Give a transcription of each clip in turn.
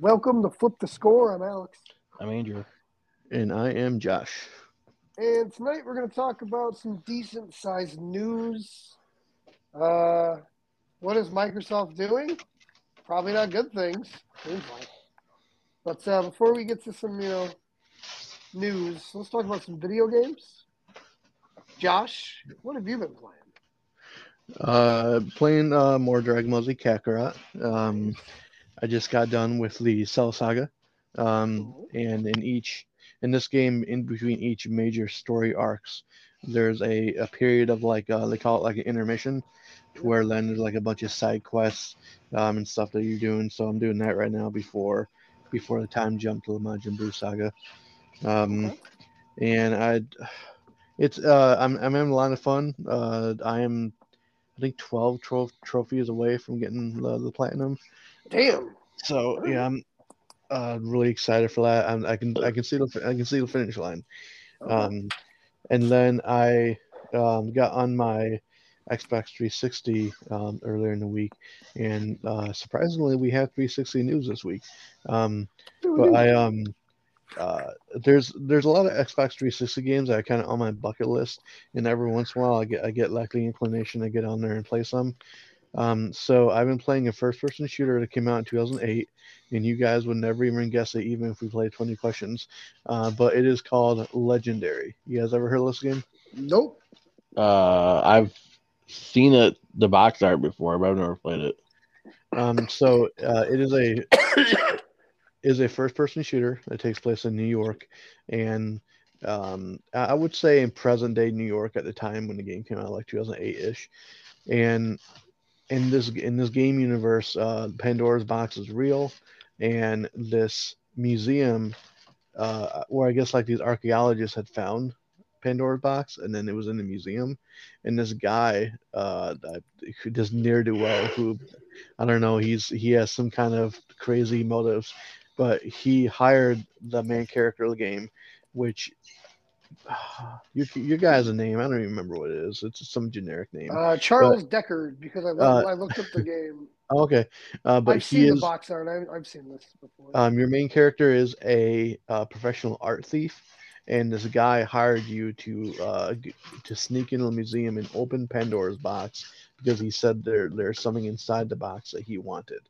Welcome to Flip the Score. I'm Alex. I'm Andrew. And I am Josh. And tonight we're going to talk about some decent sized news. Uh, what is Microsoft doing? Probably not good things. But uh, before we get to some, you know, news, let's talk about some video games. Josh, what have you been playing? Uh, playing uh, more Dragon Ball Z Kakarot. Um, I just got done with the Cell Saga, um, and in each in this game, in between each major story arcs, there's a, a period of like uh, they call it like an intermission, to where then there's like a bunch of side quests um, and stuff that you're doing. So I'm doing that right now before before the time jump to the Majin Buu Saga, um, and I, it's uh, I'm I'm having a lot of fun. Uh, I am I think 12 tro- trophies away from getting the, the platinum. Damn. So yeah, I'm uh, really excited for that. I'm, I can I can see the I can see the finish line. Um, and then I um, got on my Xbox 360 um, earlier in the week, and uh, surprisingly, we have 360 news this week. Um, but I um uh, there's there's a lot of Xbox 360 games that are kind of on my bucket list, and every once in a while I get I get like the inclination to get on there and play some. Um, so I've been playing a first-person shooter that came out in 2008, and you guys would never even guess it, even if we played 20 questions. Uh, but it is called Legendary. You guys ever heard of this game? Nope. Uh, I've seen it, the box art before, but I've never played it. Um, so uh, it is a is a first person shooter that takes place in New York, and um, I would say in present day New York at the time when the game came out, like 2008 ish, and in this in this game universe, uh, Pandora's box is real, and this museum, uh, where I guess like these archaeologists had found Pandora's box, and then it was in the museum, and this guy, uh, who does near do well, who I don't know, he's he has some kind of crazy motives, but he hired the main character of the game, which your your guy's a name. I don't even remember what it is. It's some generic name. Uh, Charles but, Deckard, because I looked, uh, I looked up the game. Okay, uh, but I've seen is, the box art. I, have seen this before. Um, your main character is a uh, professional art thief, and this guy hired you to uh, to sneak into the museum and open Pandora's box because he said there there's something inside the box that he wanted.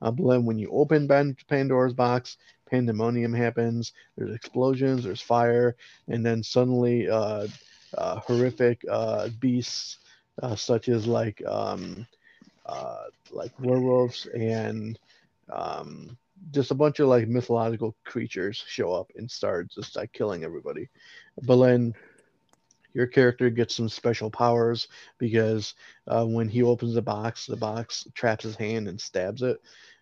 Uh, but then when you open Pandora's box, pandemonium happens. There's explosions, there's fire, and then suddenly uh, uh, horrific uh, beasts uh, such as like um, uh, like werewolves and um, just a bunch of like mythological creatures show up and start just like killing everybody. But then your character gets some special powers because uh, when he opens the box, the box traps his hand and stabs it,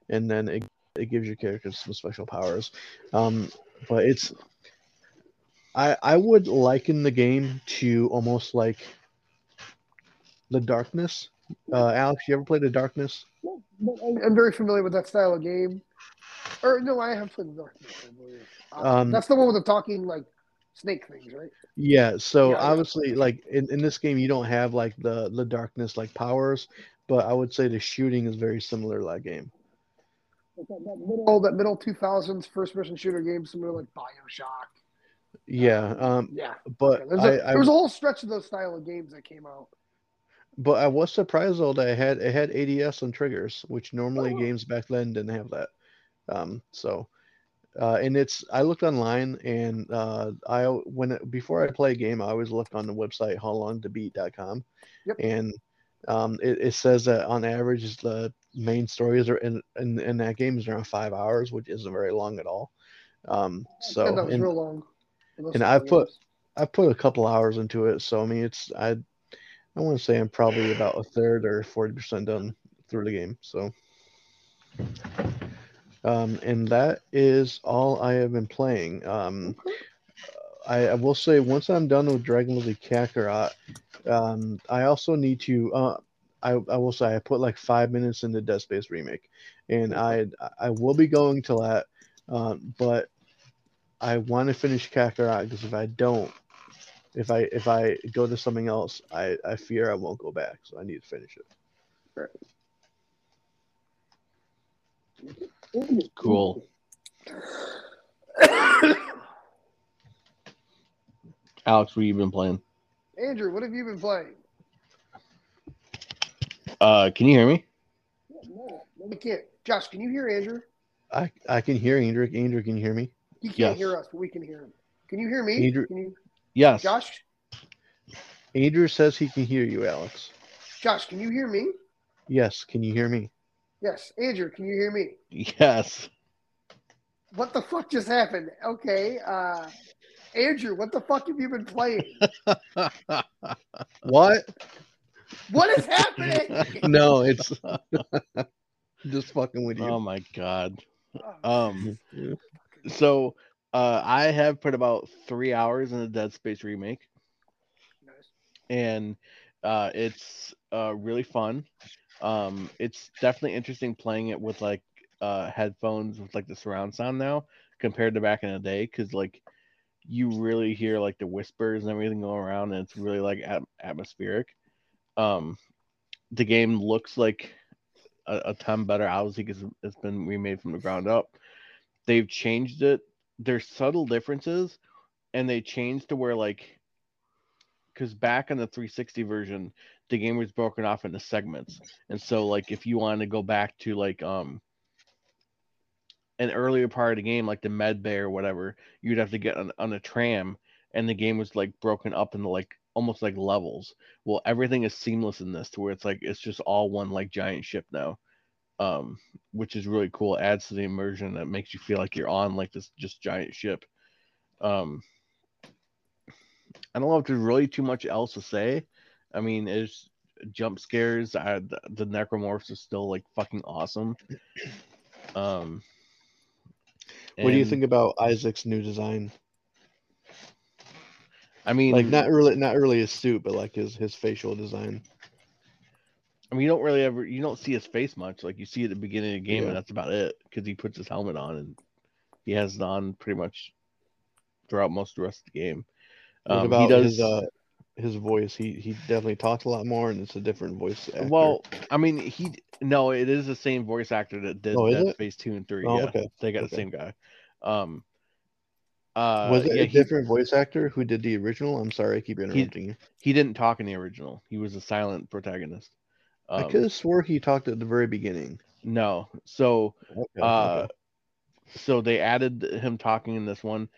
and then it it gives your character some special powers. Um, but it's I I would liken the game to almost like the darkness. Uh, Alex, you ever played the darkness? I'm very familiar with that style of game. Or no, I have played the darkness. Um, That's the one with the talking like snake things, right? Yeah. So yeah, obviously, like in, in this game, you don't have like the the darkness like powers, but I would say the shooting is very similar to that game that, that middle that middle two thousands first person shooter game, similar like Bioshock. Yeah, um, yeah, but there's, a, was a whole stretch of those style of games that came out. But I was surprised though that it had it had ADS and triggers, which normally Oh, games back then didn't have that. Um, so, uh, and it's I looked online and uh, I when before I play a game, I always look on the website howlongtobeat.com, Yep. and um, it, it says that on average the main stories are in, in in that game is around five hours, which isn't very long at all. Um, so was and, real long. and I put I put a couple hours into it, so I mean it's I I want to say I'm probably about a third or forty percent done through the game. So, um, and that is all I have been playing. Um, I, I will say once I'm done with Dragon Z Kakarot, um, I also need to. Uh, I, I will say I put like five minutes into Dead Space remake, and I I will be going to that, um, but I want to finish Kakarot because if I don't, if I if I go to something else, I I fear I won't go back. So I need to finish it. Cool. Alex, what have you been playing? Andrew, what have you been playing? Uh, can you hear me? No, no, we can't. Josh, can you hear Andrew? I, I can hear Andrew. Andrew, can you hear me? He can't Yes. hear us, but we can hear him. Can you hear me? Andrew- Can you, Yes. Josh? Andrew says he can hear you, Alex. Josh, can you hear me? Yes, can you hear me? Yes. Andrew, can you hear me? Yes. What the fuck just happened? Okay. Uh, Andrew, what the fuck have you been playing? What? What is happening? No, it's just fucking with you. oh my god. Oh, Um. So, uh, I have put about three hours in the Dead Space remake. nice. and uh, it's uh, really fun. Um, it's definitely interesting playing it with like uh, headphones with like the surround sound now compared to back in the day because like you really hear like the whispers and everything going around and it's really like at- atmospheric. Um, the game looks like a, a ton better, obviously because it's been remade from the ground up. They've changed it. There's subtle differences, and they changed to where like because back on the 360 version, the game was broken off into segments, and so like if you wanted to go back to like um an earlier part of the game, like the med bay or whatever, you'd have to get on, on a tram, and the game was like broken up into like almost like levels. Well, everything is seamless in this to where it's like it's just all one like giant ship now. Um, which is really cool. It adds to the immersion that makes you feel like you're on like this just giant ship. Um, I don't know if there's really too much else to say. I mean, it's jump scares. I, the, the necromorphs is still like fucking awesome. Um, What do you think about Isaac's new design? I mean, Like not really not really his suit, but like his his facial design. I mean, you don't really ever you don't see his face much. Like you see at the beginning of the game, Yeah. and that's about it. Because he puts his helmet on and he has it on pretty much throughout most of the rest of the game. What Um, about he does his uh his voice? He he definitely talks a lot more, and it's a different voice. Actor. well. I mean, he no, it is the same voice actor that did Oh, Dead? Space two and three. Oh, yeah, okay. they got the same guy. Um, uh, was it yeah, a he, different voice actor who did the original? I'm sorry, I keep interrupting you. he didn't talk in the original. He was a silent protagonist. I Um, could have swore he talked at the very beginning. no, so Okay, uh okay. so they added him talking in this one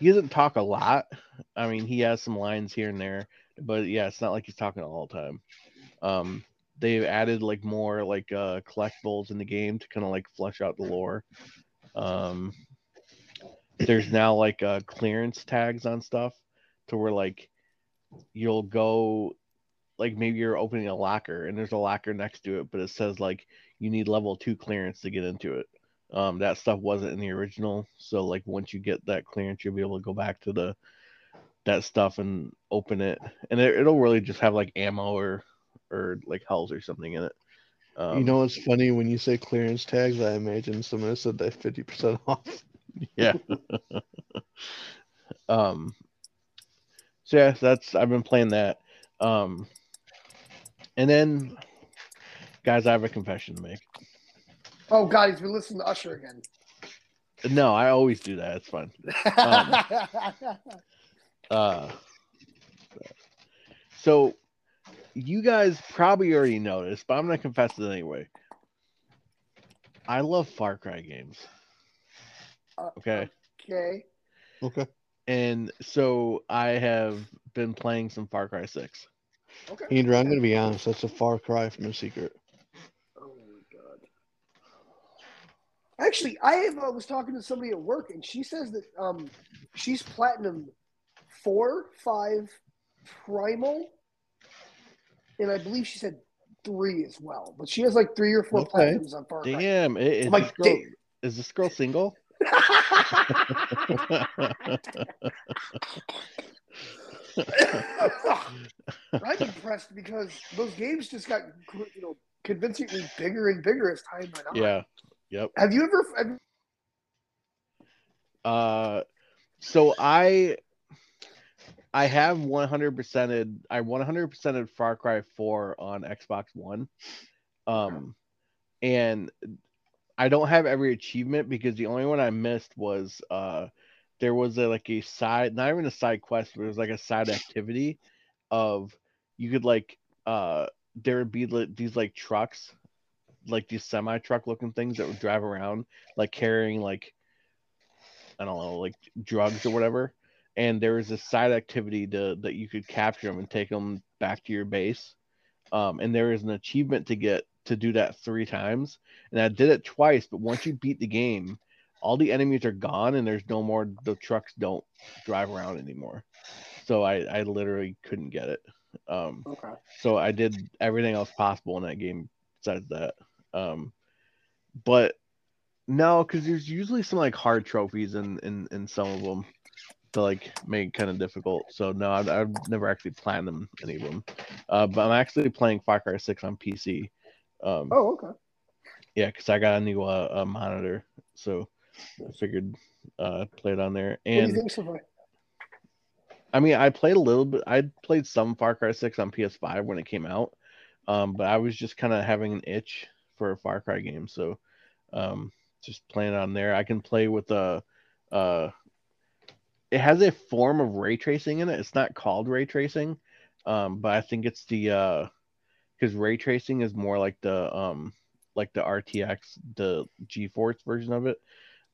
he doesn't talk a lot. I mean he has some lines here and there but yeah it's not like he's talking all the time. Um they've added like more like uh collectibles in the game to kind of like flesh out the lore. Um there's now like uh clearance tags on stuff to where like you'll go like maybe you're opening a locker and there's a locker next to it but it says like you need level two clearance to get into it um, that stuff wasn't in the original, so like once you get that clearance, you'll be able to go back to the that stuff and open it, and it, it'll really just have like ammo or or like hulls or something in it. Um, you know, it's funny when you say clearance tags. I imagine someone said that fifty percent off. yeah. um. So yeah, that's I've been playing that. Um. And then, guys, I have a confession to make. Oh God, he's been listening to Usher again. No, I always do that. It's fun. Uh, so you guys probably already noticed, but I'm gonna confess it anyway. I love Far Cry games. Uh, Okay, okay. Okay. and so I have been playing some Far Cry Six. Okay. Andrew, I'm gonna be honest. That's a far cry from a secret. Oh my god. Actually, I have, uh, was talking to somebody at work, and she says that um, she's platinum four, five, primal, and I believe she said three as well. But she has like three or four Okay. platinums on Far Cry. Damn, is, I'm like, this girl, damn. is this girl single? I'm impressed because those games just got you know convincingly bigger and bigger as time went on. yeah. Yep. Have you ever? Have, Uh, so I I have 100%ed I 100%ed Far Cry 4 on Xbox One. Um and I don't have every achievement because the only one I missed was uh there was a like a side not even a side quest, but it was like a side activity of you could like uh there would be li- these like trucks like these semi truck looking things that would drive around like carrying like I don't know like drugs or whatever. And there was a side activity to that you could capture them and take them back to your base. Um and there is an achievement to get to do that three times. And I did it twice but once you beat the game all the enemies are gone and there's no more the trucks don't drive around anymore. So I I literally couldn't get it. Um Okay. so I did everything else possible in that game besides that. Um, but no, because there's usually some like hard trophies in in, in some of them to like make it kind of difficult. So no, I've, I've never actually planned them any of them. Uh, but I'm actually playing Far Cry 6 on PC. Um, Oh, okay. yeah, because I got a new uh, uh, monitor, so I figured uh, play it on there. what do you And think so? I mean, I played a little bit. I played some Far Cry 6 on PS5 when it came out, um, but I was just kind of having an itch for a Far Cry game, so um, just playing on there. I can play with a. Uh, it has a form of ray tracing in it. It's not called ray tracing, um, but I think it's the because ray tracing is more like the um, like the RTX, the GeForce version of it.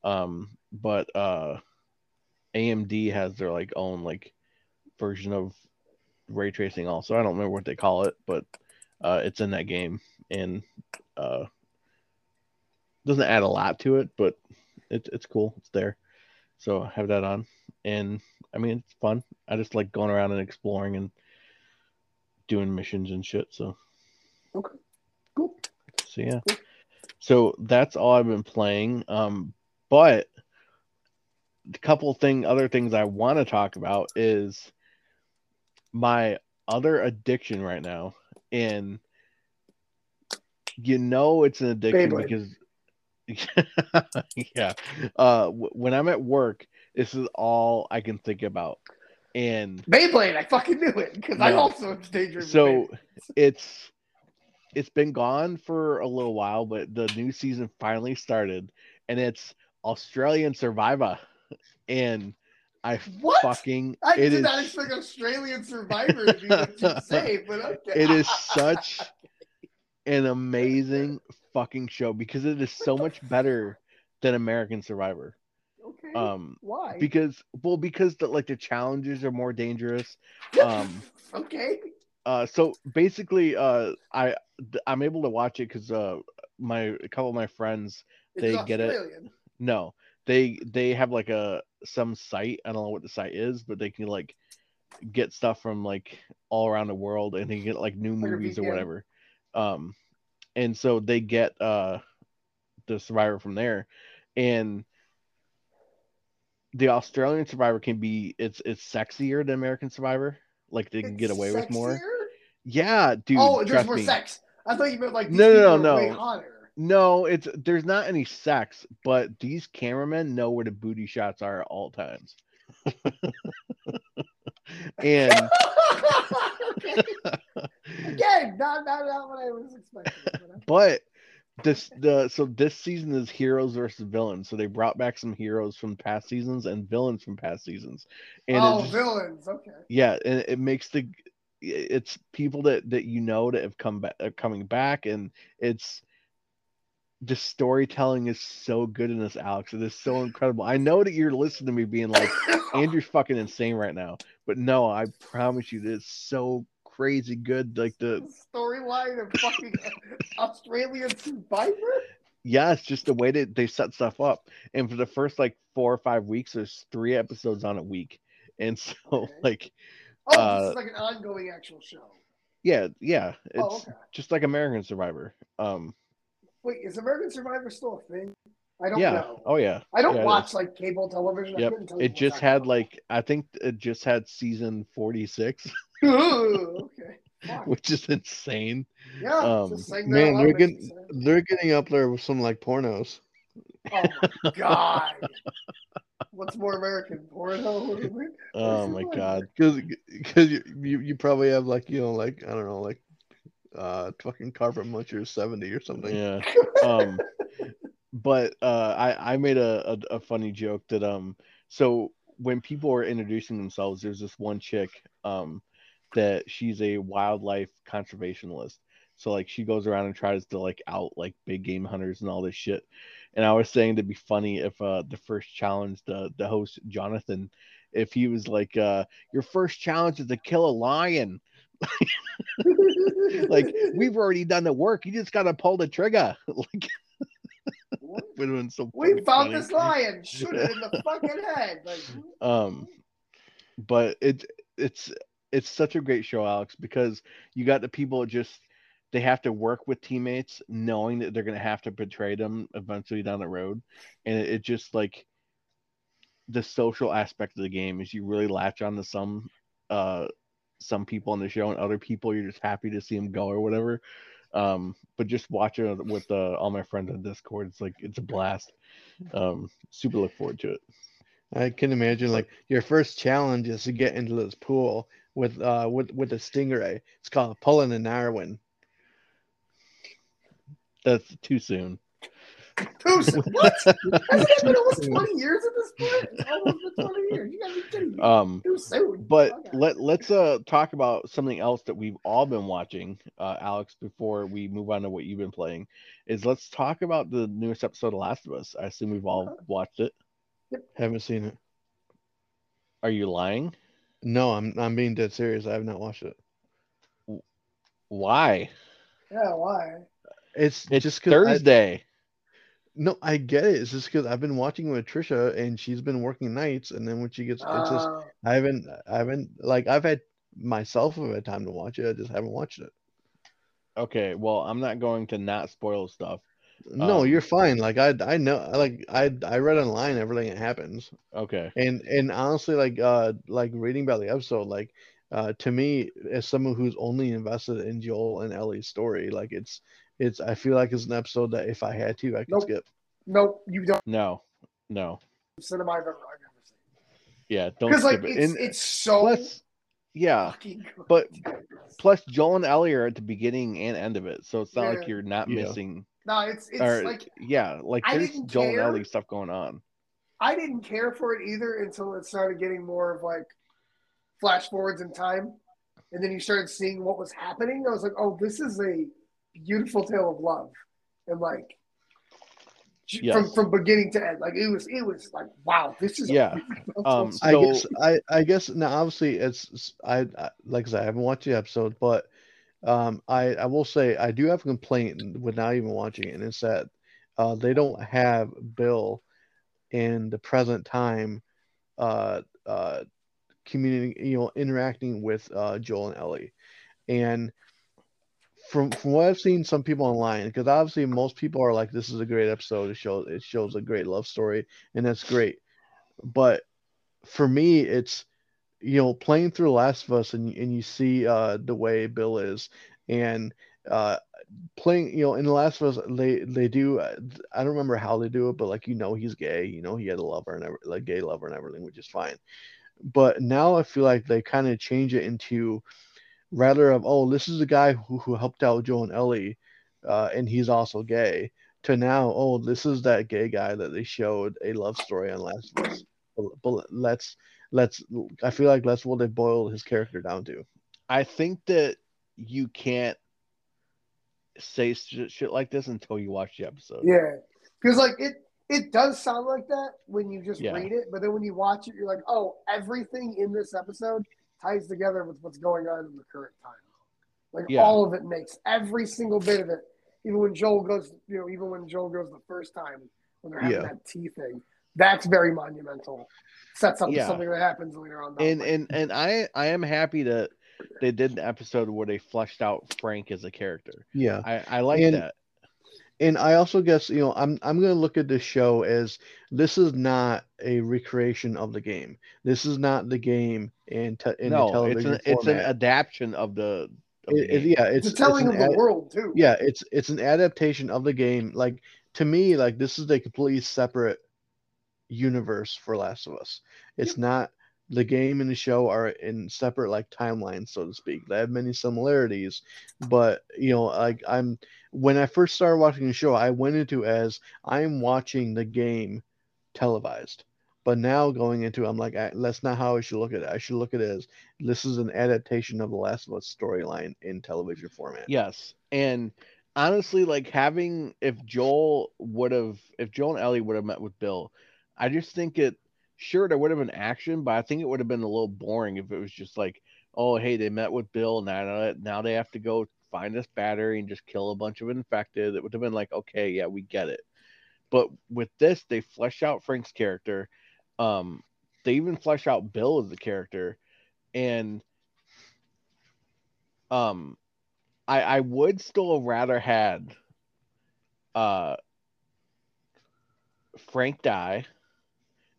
Um, but uh, AMD has their like own like version of ray tracing also. I don't remember what they call it, but uh, it's in that game and uh, doesn't add a lot to it, but it's it's cool. It's there, so I have that on, and I mean it's fun. I just like going around and exploring and doing missions and shit. So Okay. Cool. so yeah, Cool. so that's all I've been playing. Um, but a couple thing other things I want to talk about is my other addiction right now, and you know it's an addiction Beyblade. because yeah, uh, w- when I'm at work, this is all I can think about, and Beyblade, I fucking knew it because I also am daydreaming. so it's it's been gone for a little while, but the new season finally started, and it's Australian Survivor, and I What? fucking I it did is not expect Australian Survivor to be what you say, but okay. it is such an amazing fucking show because it is so much better than American Survivor. okay. Um, Why? because well, because the like the challenges are more dangerous. um, okay. Uh, so basically, uh, I I'm able to watch it because uh, my a couple of my friends It's they get it. No they they have like a some site I don't know what the site is but they can like get stuff from like all around the world and they get like new Like movies or whatever um and so they get uh the survivor from there and the australian survivor can be it's it's sexier than american survivor like they can It's get away with more yeah dude oh, there's more me. sex. I thought you meant like No, no, no, no. No, it's there's not any sex, but these cameramen know where the booty shots are at all times. and. Again, not, not not what I was expecting. But but this the so this season is heroes versus villains. So they brought back some heroes from past seasons and villains from past seasons. And oh, just- villains. Okay. yeah, and it makes the it's people that that you know that have come back are coming back and it's the storytelling is so good in this alex it is so incredible i know that you're listening to me being like andrew's fucking insane right now but no i promise you it's so crazy good like the storyline of fucking Australian Survivor. yeah it's just the way that they set stuff up and for the first like four or five weeks there's three episodes on a week and so Okay. like Oh, this Uh, is like an ongoing actual show. yeah yeah it's Oh, okay. just like american survivor um Wait, is American Survivor still a thing? I don't yeah know. oh yeah I don't yeah, watch like cable television. Yep. It just had like I think it just had season 46, Ooh, okay. Fuck. which is insane. Yeah, um, Man, they're loud makes me getting they're getting up there with some like pornos. Oh my god. What's more American porno? What is it? Oh my like? god. Because because you, you you probably have like you know like I don't know like uh fucking carpet muncher seventy or something. Yeah. Um but uh, I I made a, a a funny joke that um so when people are introducing themselves, there's this one chick um that she's a wildlife conservationist. So like she goes around and tries to like out like big game hunters and all this shit. And I was saying it'd be funny if uh the first challenge the the host Jonathan, if he was like uh your first challenge is to kill a lion. like we've already done the work. You just gotta pull the trigger. like would have been so we found funny. this lion. Shoot it in the fucking head. Like, um but it it's it's such a great show alex because you got the people just they have to work with teammates knowing that they're going to have to betray them eventually down the road. And it, it just like the social aspect of the game is you really latch on to some uh some people on the show and other people you're just happy to see them go or whatever. Um but just watching it with uh, all my friends on discord it's like it's a blast. Um super look forward to it. I can imagine like your first challenge is to get into this pool with uh with with a stingray. It's called pulling an Irwin. that's too soon who's what? Hasn't it been almost 20 years at this point? Almost 20 years. You gotta be kidding me. um Too soon. but Okay. let let's uh talk about something else that we've all been watching uh alex before we move on to what you've been playing is let's talk about the newest episode of last of us i assume we've all watched it Haven't seen it. are you lying No, I'm I'm being dead serious. I have not watched it. why Yeah, why? It's, it's just 'cause I- thursday no, I get it. It's just because I've been watching with Trisha and she's been working nights, and then when she gets, it's just Uh, I haven't I haven't like I've had myself have had time to watch it. I just haven't watched it. okay well i'm not going to not spoil stuff No, Um, you're fine. Like I I know like I I read online everything that happens. okay And and honestly, like uh like reading about the episode, like uh to me, as someone who's only invested in Joel and Ellie's story, like it's it's I feel like it's an episode that if I had to, I could Nope. skip. nope, you don't no no cinema I've ever, I've ever seen. yeah don't Because like skip it it's And it's so plus yeah but- plus joel and ellie are at the beginning and end of it so it's not like you're not Yeah. missing no, it's it's or like yeah like I there's didn't joel and ellie stuff going on I didn't care for it either until it started getting more of like flash forwards in time. And then you started seeing what was happening. I was like, oh, this is a beautiful tale of love. And like Yes. from from beginning to end. Like it was it was like, wow, this is Yeah. Um, story. I guess I I guess now obviously it's it's- I, I like I said I haven't watched the episode, but um I I will say I do have a complaint without even watching it, and it's that uh they don't have Bill in the present time uh uh community you know interacting with uh Joel and Ellie, and from from what I've seen some people online because obviously most people are like this is a great episode. It shows it shows a great love story and that's great. But for me it's you know playing through Last of Us and and you see uh the way Bill is and uh playing you know in The Last of Us they they do uh, I don't remember how they do it but like you know he's gay you know he had a lover and every, like gay lover and everything which is fine. But now I feel like they kind of change it into rather of oh this is a guy who, who helped out Joe and Ellie uh, and he's also gay to now oh this is that gay guy that they showed a love story on Last of Us. But, but let's let's I feel like that's what they boiled his character down to I think that you can't say shit, shit like this until you watch the episode. Yeah. Because like it it does sound like that when you just Yeah. read it, but then when you watch it, you're like, oh, everything in this episode ties together with what's going on in the current time. Like Yeah. all of it makes every single bit of it. Even when Joel goes, you know, even when Joel goes the first time when they're having Yeah. that tea thing, that's very monumental. Sets up Yeah. something that happens later on. And the line. and and I I am happy that they did an episode where they fleshed out Frank as a character. yeah I I like And- that. and I also guess you know I'm I'm gonna look at this show as this is not a recreation of the game. This is not the game in te- in the no, it's television an it's an adaptation of the. It- it- yeah, it's, it's telling it's of the ad- world too. yeah, it's it's an adaptation of the game. Like to me, like this is a completely separate universe for Last of Us. It's not the game and the show are in separate like timelines, so to speak. They have many similarities, but you know, like I'm when I first started watching the show, I went into as I'm watching the game televised. But now going into, I'm like, I, that's not how I should look at it. I should look at it as this is an adaptation of the Last of Us storyline in television format. Yes, and honestly, like having if Joel would have, if Joel and Ellie would have met with Bill, I just think it. Sure, there would have been action, but I think it would have been a little boring if it was just like, oh, hey, they met with Bill, now now they have to go find this battery and just kill a bunch of infected. It would have been like, okay, yeah, we get it. But with this, they flesh out Frank's character. Um, they even flesh out Bill as a character, and um, I I would still rather had uh Frank die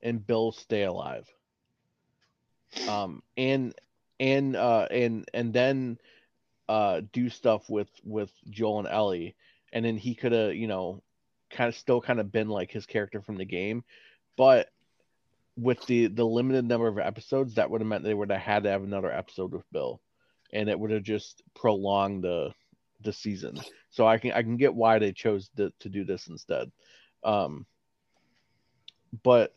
and Bill stay alive. Um, and and uh and and then uh do stuff with with Joel and Ellie, and then he could have you know kind of still kind of been like his character from the game, but with the the limited number of episodes, that would have meant they would have had to have another episode with Bill, and it would have just prolonged the the season. So I can I can get why they chose to, to do this instead. Um, but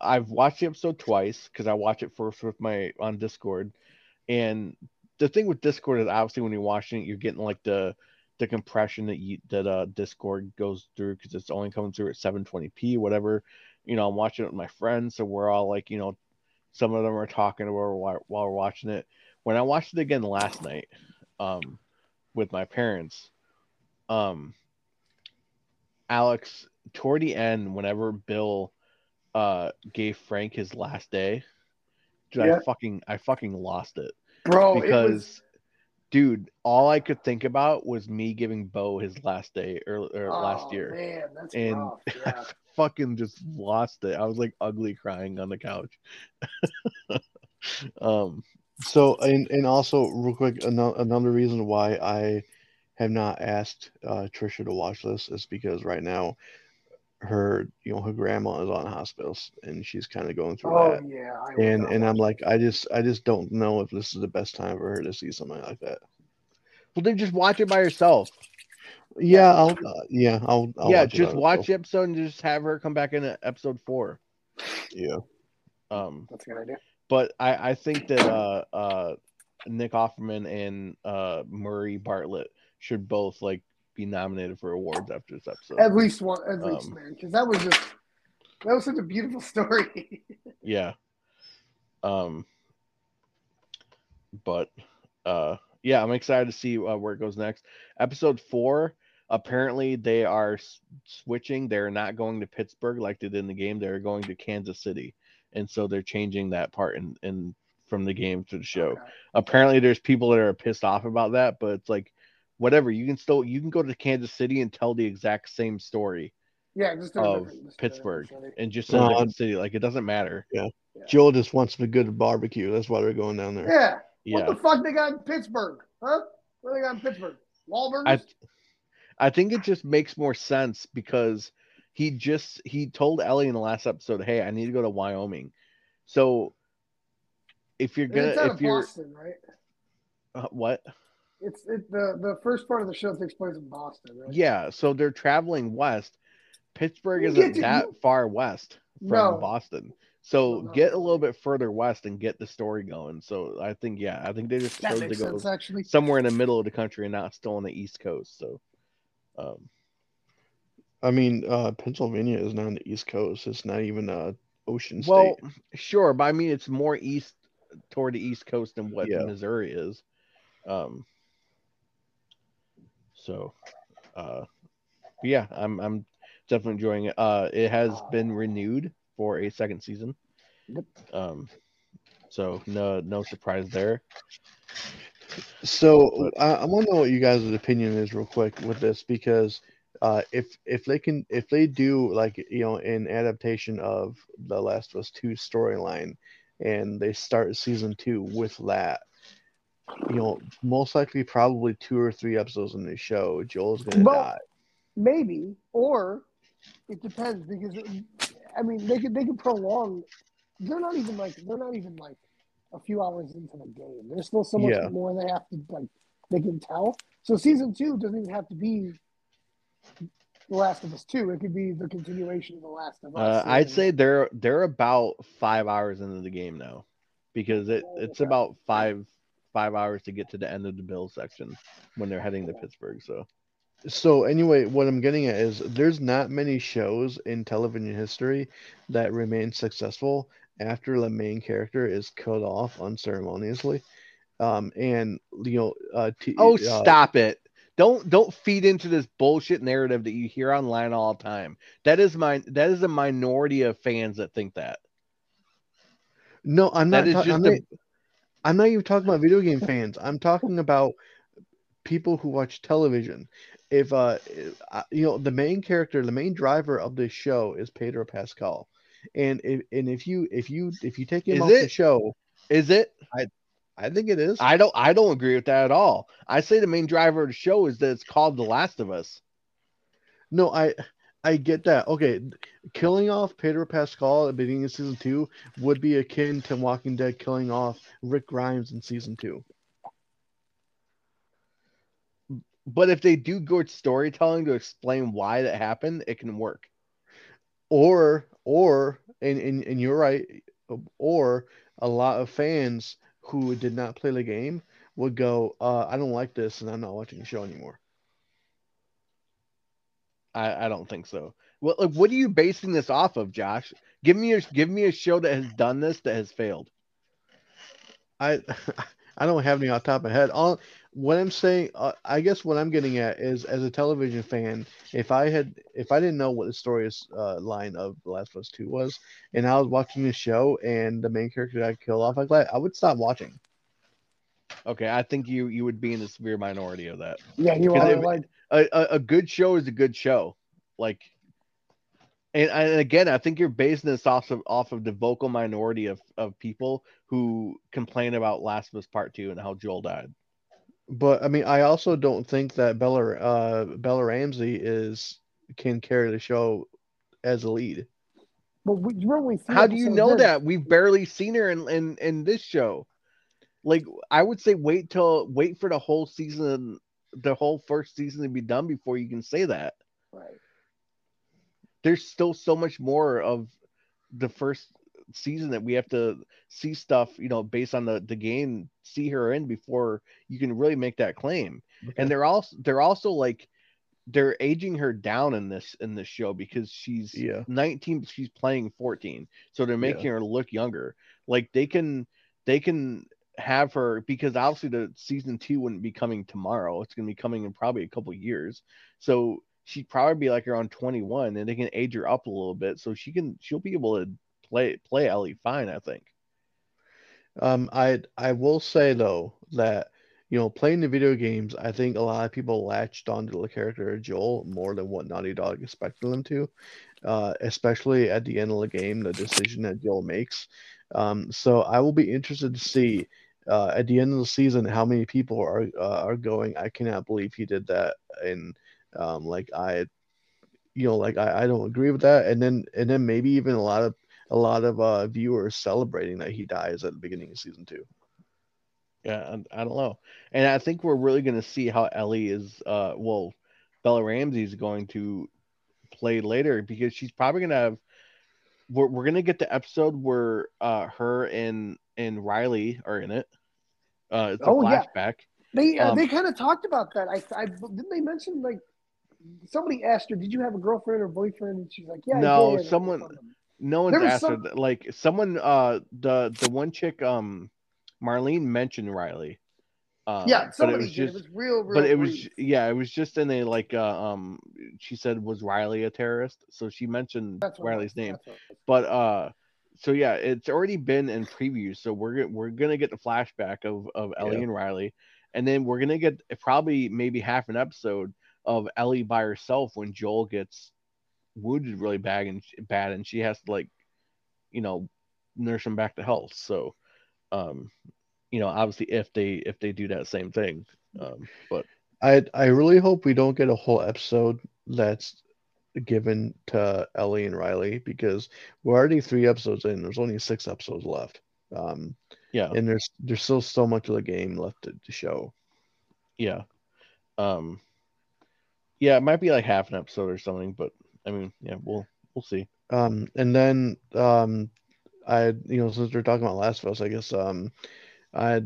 I've watched the episode twice because I watch it first with my on Discord, and the thing with Discord is obviously when you're watching it, you're getting like the the compression that you that uh Discord goes through because it's only coming through at 720p, whatever you know, I'm watching it with my friends, so we're all like, you know, some of them are talking while, while we're watching it. When I watched it again last night, um, with my parents, um, Alex, toward the end, whenever Bill, uh, gave Frank his last day, dude, Yeah. I fucking, I fucking lost it bro. because it was, dude all i could think about was me giving bo his last day or last oh, year Man, that's and rough. I fucking just lost it i was like ugly crying on the couch um So, and, and also, real quick, another, another reason why I have not asked uh, Trisha to watch this is because right now, her, you know, her grandma is on hospice and she's kind of going through Oh that. yeah. I And not and I'm like, I just, I just don't know if this is the best time for her to see something like that. well then just watch it by yourself Yeah, I'll, uh, yeah, I'll, I'll yeah watch just on watch itself. the episode and just have her come back in episode four Yeah. um That's a good idea. but i i think that uh uh nick offerman and uh murray bartlett should both like be nominated for awards after this episode. At least one, at least Um, man, because that was just that was such a beautiful story. yeah. Um but uh yeah i'm excited to see uh, where it goes next. Episode four apparently they are s- switching. They're not going to pittsburgh like they did in the game. They're going to kansas city. And so they're changing that part in, in from the game to the show. Okay. apparently there's people that are pissed off about that but it's like whatever you can still you can go to kansas city and tell the exact same story Yeah, just do of different- just do a different pittsburgh city. and just in a No, different city like it doesn't matter Yeah. Joel just wants a good barbecue. That's why they're going down there. Yeah. yeah What the fuck they got in Pittsburgh? Huh? What they got in Pittsburgh? Wahlburgers? I I think it just makes more sense because he just he told Ellie in the last episode, "Hey, I need to go to Wyoming." So if you're gonna it's out if of you're Boston, right? uh, what? It's it, the the first part of the show takes place in Boston, right? Yeah, so they're traveling west. Pittsburgh You isn't to- that you- far west from No. Boston. So No, get a little bit further west and get the story going. So I think yeah, I think they just chose to go sense, actually. somewhere in the middle of the country and not still on the east coast. So um I mean, uh, Pennsylvania is not on the East Coast. It's not even a ocean state. Well, sure, but I mean it's more east toward the east coast than what Yeah. Missouri is. Um so uh yeah, I'm I'm definitely enjoying it. Uh it has been renewed for a second season. Yep. Um so no no surprise there. So I, I want to know what you guys' opinion is real quick with this because uh, if if they can if they do like you know an adaptation of the Last of Us two storyline and they start season two with that, you know most likely probably two or three episodes in the show Joel's gonna Well- die. Maybe, or it depends because I mean they could they could prolong they're not even like they're not even like a few hours into the game. There's still so much Yeah. more they have to like they can tell. So season two doesn't even have to be The Last of Us Two. It could be the continuation of The Last of Us. Uh, I'd say they're they're about five hours into the game now, because it it's about five five hours to get to the end of the Bills section when they're heading to Pittsburgh. So So anyway, what I'm getting at is there's not many shows in television history that remain successful after the main character is cut off unceremoniously. Um, and you know, uh, t- oh uh, stop it! Don't don't feed into this bullshit narrative that you hear online all the time. That is my that is a minority of fans that think that. No, I'm not. is ta- just I'm, a- not I'm not even talking about video game fans. I'm talking about people who watch television. If uh, you know, the main character, the main driver of this show is Pedro Pascal, and if and if you if you if you take him Is off the it? show, Is it? I I think it is. I don't I don't agree with that at all. I say the main driver of the show is that it's called The Last of Us. No, I I get that. Okay, killing off Pedro Pascal at the beginning of season two would be akin to Walking Dead killing off Rick Grimes in season two. But if they do good storytelling to explain why that happened, it can work. Or or and, and and you're right, or a lot of fans who did not play the game would go, uh, I don't like this and I'm not watching the show anymore. I, I don't think so. Well, like, what are you basing this off of, Josh? Give me a give me a show that has done this that has failed. I I don't have any off top of my head. All what I'm saying, uh, I guess what I'm getting at is, as a television fan, if I had, if I didn't know what the story uh, line of The Last of Us Two was, and I was watching the show and the main character got killed off like that, I would stop watching. Okay, I think you you would be in the severe minority of that. yeah, you Because are it- like A, a, a good show is a good show. Like, and, and again, I think you're basing this off of off of the vocal minority of of people who complain about Last of Us Part Two and how Joel died. But I mean, I also don't think that Bella uh, Bella Ramsey is can carry the show as a lead. but we, we're only three How do you know in. that? We've barely seen her in, in in this show. Like I would say wait till wait for the whole season the whole first season to be done before you can say that. Right. There's still so much more of the first season that we have to see stuff, you know, based on the the game, see her in before you can really make that claim. And they're also they're also like they're aging her down in this in this show because she's Yeah. 19 she's playing 14 so they're Yeah. making her look younger like they can they can have her because obviously the season two wouldn't be coming tomorrow. It's to be coming in probably a couple years. So she'd probably be like around 21 and they can age her up a little bit so she can she'll be able to play play ellie fine i think. Um, I I will say though that you know playing the video games, I think a lot of people latched onto the character of Joel more than what Naughty Dog expected them to, uh, especially at the end of the game, the decision that Joel makes. Um, so I will be interested to see uh, at the end of the season how many people are uh, are going. I cannot believe he did that, and um, like I, you know, like I, I don't agree with that, and then and then maybe even a lot of a lot of uh, viewers celebrating that he dies at the beginning of season two. yeah I, I don't know and i think we're really going to see how ellie is uh well bella ramsey is going to play later because she's probably going to have we're, we're going to get the episode where uh her and and riley are in it uh it's a Oh, yeah. flashback They uh, Um, they kind of talked about that. I, I didn't they mention like somebody asked her, "Did you have a girlfriend or boyfriend?" And she's like, "Yeah." No, did." someone- no one's asked her some- that. like someone uh the the one chick um marlene mentioned riley um, Yeah, but it was just it was real, real. but it was yeah it was just in a like uh, um she said was riley a terrorist so she mentioned That's riley's name that's what it was. but uh so yeah it's already been in preview so we're we're gonna get the flashback of of ellie Yeah. and riley and then we're gonna get probably maybe half an episode of ellie by herself when joel gets wounded really bad and bad and she has to like you know nurse him back to health so um you know obviously if they if they do that same thing um but I I really hope we don't get a whole episode that's given to Ellie and Riley because we're already three episodes in. There's only six episodes left. Um, Yeah. and there's there's still so much of the game left to, to show. Yeah. Um yeah, it might be like half an episode or something, but I mean, yeah, we'll we'll see. Um, and then um, I you know since we're talking about Last of Us, I guess um, I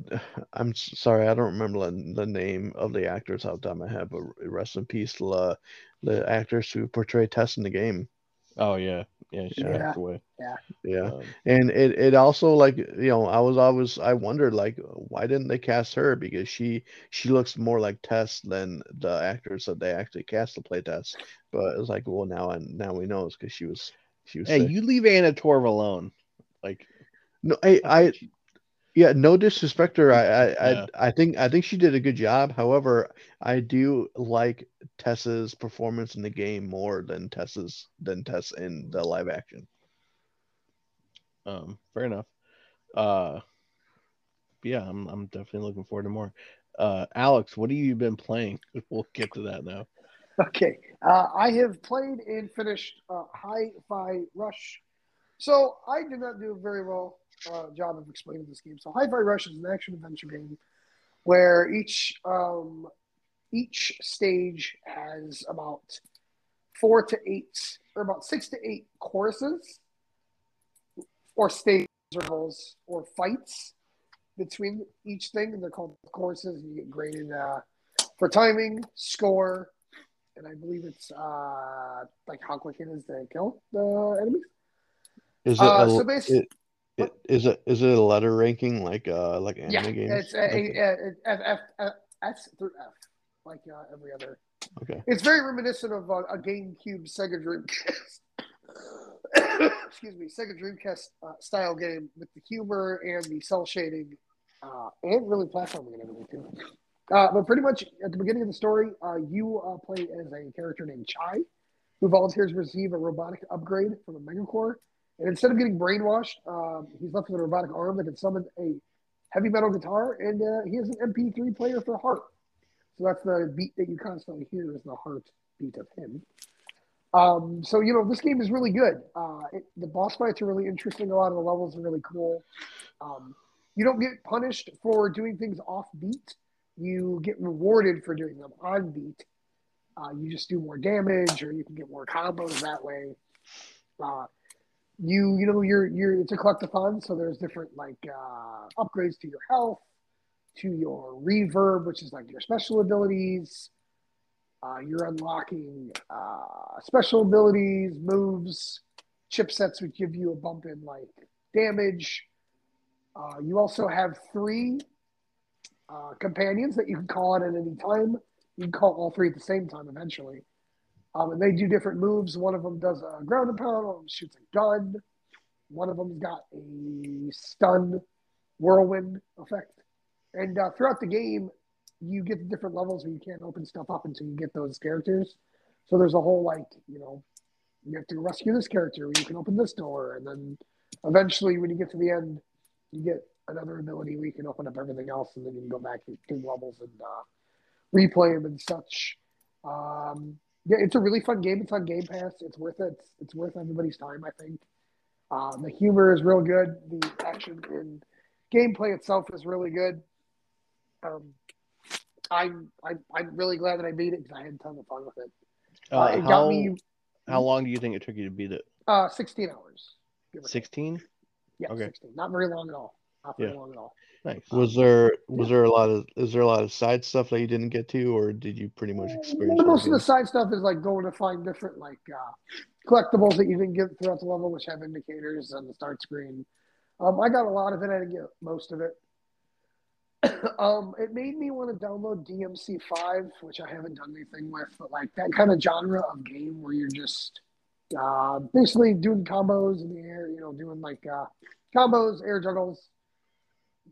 I'm sorry I don't remember the, the name of the actors off the top of my head, but rest in peace the the actors who portray Tess in the game. Oh yeah. Yeah, she Yeah. passed away. Yeah, Um, and it it also like you know I was always I wondered like why didn't they cast her because she she looks more like Tess than the actors that they actually cast to play Tess. But it was like well now and now we know it's because she was she was hey, sick. you leave Anna Torv alone. Like no I I Yeah, no disrespect to her. I, I, Yeah. I, I think I think she did a good job. However, I do like Tessa's performance in the game more than Tessa's than Tess in the live action. Um, fair enough. Uh, yeah, I'm I'm definitely looking forward to more. Uh, Alex, what have you been playing? We'll get to that now. Okay. Uh, I have played and finished uh, Hi Fi Rush. So I did not do very well uh, job of explaining this game. So Hi-Fi Rush is an action adventure game where each um, each stage has about four to eight, or about six to eight courses, or stages or goals or fights between each thing, and they're called courses. And you get graded uh, for timing, score, and I believe it's uh like how quick it is to kill the enemies. Is it, Uh, a, so basically, it, it is it is it a letter ranking like uh like anime yeah, games? it's a, Okay. a, a, F, F, F, S through F, like uh, every other. okay. It's very reminiscent of uh, a GameCube Sega Dreamcast. excuse me, Sega Dreamcast uh, style game with the humor and the cel shading, uh, and really platforming and everything too. Uh, but pretty much at the beginning of the story, uh, you uh, play as a character named Chai, who volunteers to receive a robotic upgrade from a Megacore. And instead of getting brainwashed, um, he's left with a robotic arm that can summon a heavy metal guitar, and uh, he has an MP3 player for heart. So that's the beat that you constantly hear is the heartbeat of him. Um, so you know this game is really good. Uh, it, the boss fights are really interesting. A lot of the levels are really cool. Um, you don't get punished for doing things off beat. You get rewarded for doing them on beat. Uh, you just do more damage, or you can get more combos that way. Uh, you you know you're you're it's a collectathon, so there's different like uh, upgrades to your health, to your reverb, which is like your special abilities. Uh, you're unlocking uh, special abilities, moves, chipsets which give you a bump in like damage. Uh, you also have three uh, companions that you can call on at any time. You can call all three at the same time eventually. Um, and they do different moves. One of them does a ground and pound, one shoots a gun. One of them's got a stun whirlwind effect. And uh, throughout the game, you get to different levels where you can't open stuff up until you get those characters. So there's a whole like, you know, you have to rescue this character, you can open this door, and then eventually when you get to the end, you get another ability where you can open up everything else, and then you can go back to do levels and uh, replay them and such. Um, yeah, it's a really fun game. It's on Game Pass. It's worth it. It's, it's worth everybody's time, I think. Uh, the humor is real good. The action and gameplay itself is really good. Um, I'm, I'm I'm really glad that I beat it because I had a ton of fun with it. Uh, Uh, it how, got me how long do you think it took you to beat it? uh, 16 hours. give or take. 16? Yeah, okay. 16. Not very long at all. Not very Yeah. long at all. Nice. Was there was there a lot of is there a lot of side stuff that you didn't get to, or did you pretty much experience? Well, most of the side stuff is like going to find different like uh, collectibles that you didn't get throughout the level, which have indicators on the start screen. Um, I got a lot of it. I didn't get most of it. um, it made me want to download DMC5, which I haven't done anything with, but like that kind of genre of game where you're just uh, basically doing combos in the air, you know, doing like uh, combos, air juggles,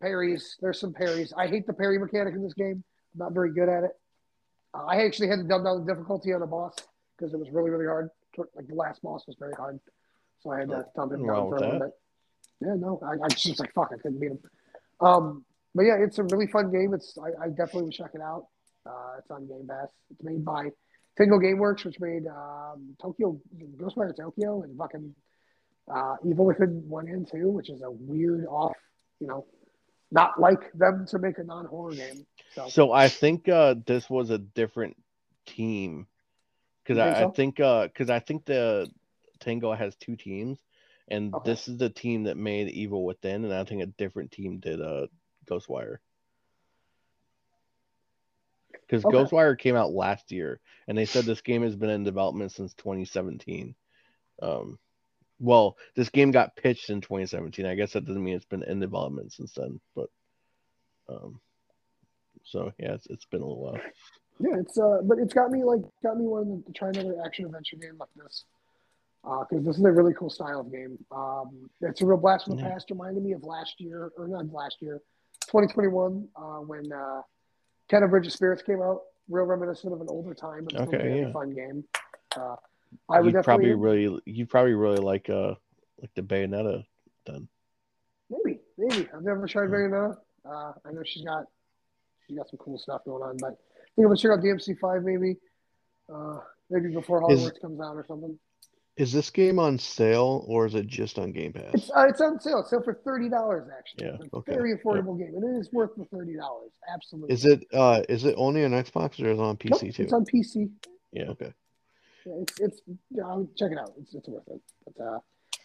parries. There's some parries. I hate the parry mechanic in this game. I'm not very good at it. Uh, I actually had to dumb down the difficulty on the boss because it was really, really hard. Like the last boss was very hard, so I had to dumb it down for a little bit. Yeah, no, I, I was just like fuck, I couldn't beat him. Um, but yeah, it's a really fun game. It's I, I definitely would check it out. Uh, it's on Game Pass. It's made by Tango GameWorks, which made um, Tokyo Ghostwire Tokyo and fucking uh, Evil Within one and two, which is a weird off, you know, not like them to make a non horror game. So, So I think uh, this was a different team because I, so? I think because I think the Tango has two teams, and Okay. this is the team that made Evil Within, and I think a different team did uh, Ghostwire. Because Okay. Ghostwire came out last year, and they said this game has been in development since 2017. Um, well, this game got pitched in 2017. I guess that doesn't mean it's been in development since then, but um, so yeah, it's, it's been a little while. yeah, it's uh, but it's got me like got me wanting to try another action adventure game like this. uh, Because this is a really cool style of game. Um, it's a real blast from the Yeah. past. Reminded me of last year, or not last year, 2021, uh, when uh, Kena Bridge of Spirits came out. Real reminiscent of an older time. It was Okay, a very yeah. fun game. Uh, I would probably really you probably really like uh like the Bayonetta then. Maybe, maybe. I've never tried Hmm. Bayonetta. Uh, I know she's got she's got some cool stuff going on, but I think I'm gonna check out DMC five maybe. Uh, maybe before Is- Hogwarts comes out or something. Is this game on sale or is it just on Game Pass? It's uh, it's on sale. It's sale for thirty dollars actually. Yeah, It's a okay, very affordable game, and it is worth the thirty dollars. Absolutely. Is it uh is it only on Xbox or is it on Nope, PC too? It's on PC. Yeah. Okay. It's it's yeah, I'll check it out. It's it's worth it. But uh,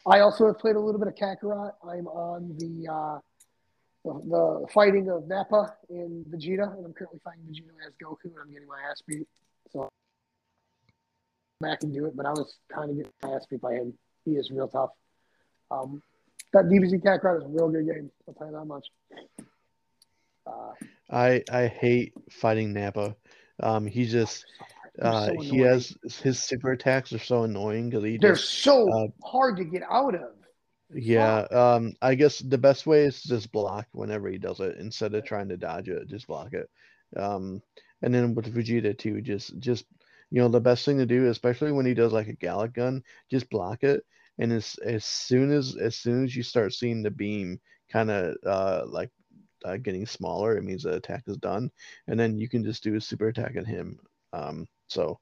I also have played a little bit of Kakarot. I'm on the uh, the, the fighting of Nappa and Vegeta, and I'm currently fighting Vegeta as Goku, and I'm getting my ass beat. So back and do it, but I was kind of getting my ass beat by him. He is real tough. Um, that DBZ Kakarot is a real good game. I'll tell you that much. Uh, I I hate fighting Nappa. Um he just uh so he has his super attacks are so annoying because he They're just so uh, hard to get out of. yeah um I guess the best way is to just block whenever he does it instead of trying to dodge it just block it. Um and then with Vegeta too just just you know the best thing to do especially when he does like a Galick Gun just block it. And as as soon as as soon as you start seeing the beam kind of uh like uh, getting smaller it means the attack is done. And then you can just do a super attack at him um so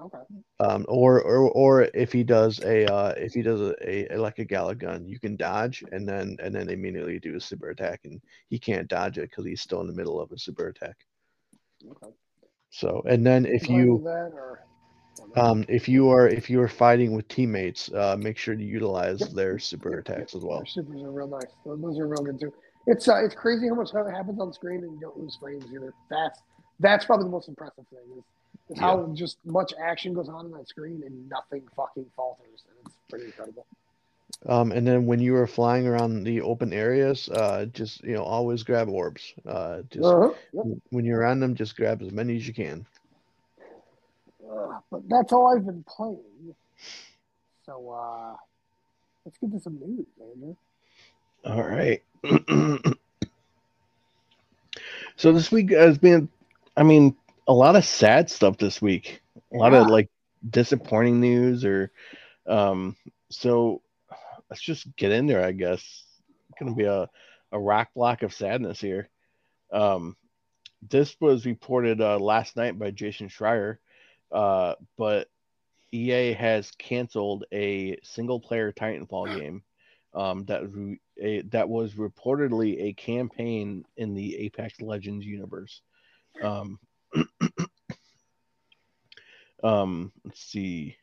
Okay. um, or, or or if he does a uh, if he does a, a like a Galick Gun, you can dodge and then and then immediately do a super attack, and he can't dodge it because he's still in the middle of a super attack. Okay. So and then if Do I do you or um if you are if you are fighting with teammates, uh, make sure to utilize Yep. their super attacks as well. Their supers are real nice. Those, those are real good too. It's uh, it's crazy how much happens on screen and you don't lose frames either. That's that's probably the most impressive thing is, is how just much action goes on on that screen and nothing fucking falters, and it's pretty incredible. Um, and then when you are flying around the open areas, uh, just you know always grab orbs. Uh, just Uh-huh. Yep. when you're on them, just grab as many as you can. Uh, but that's all I've been playing. So uh, let's get to some news, Andrew. All right. so this week has been, I mean, a lot of sad stuff this week. A lot of like disappointing news, or um. So let's just get in there. I guess it's gonna be a a rock block of sadness here. Um, this was reported uh, last night by Jason Schreier, uh, but EA has canceled a single player Titanfall game um, that re- a, that was reportedly a campaign in the Apex Legends universe. Um, um, let's see.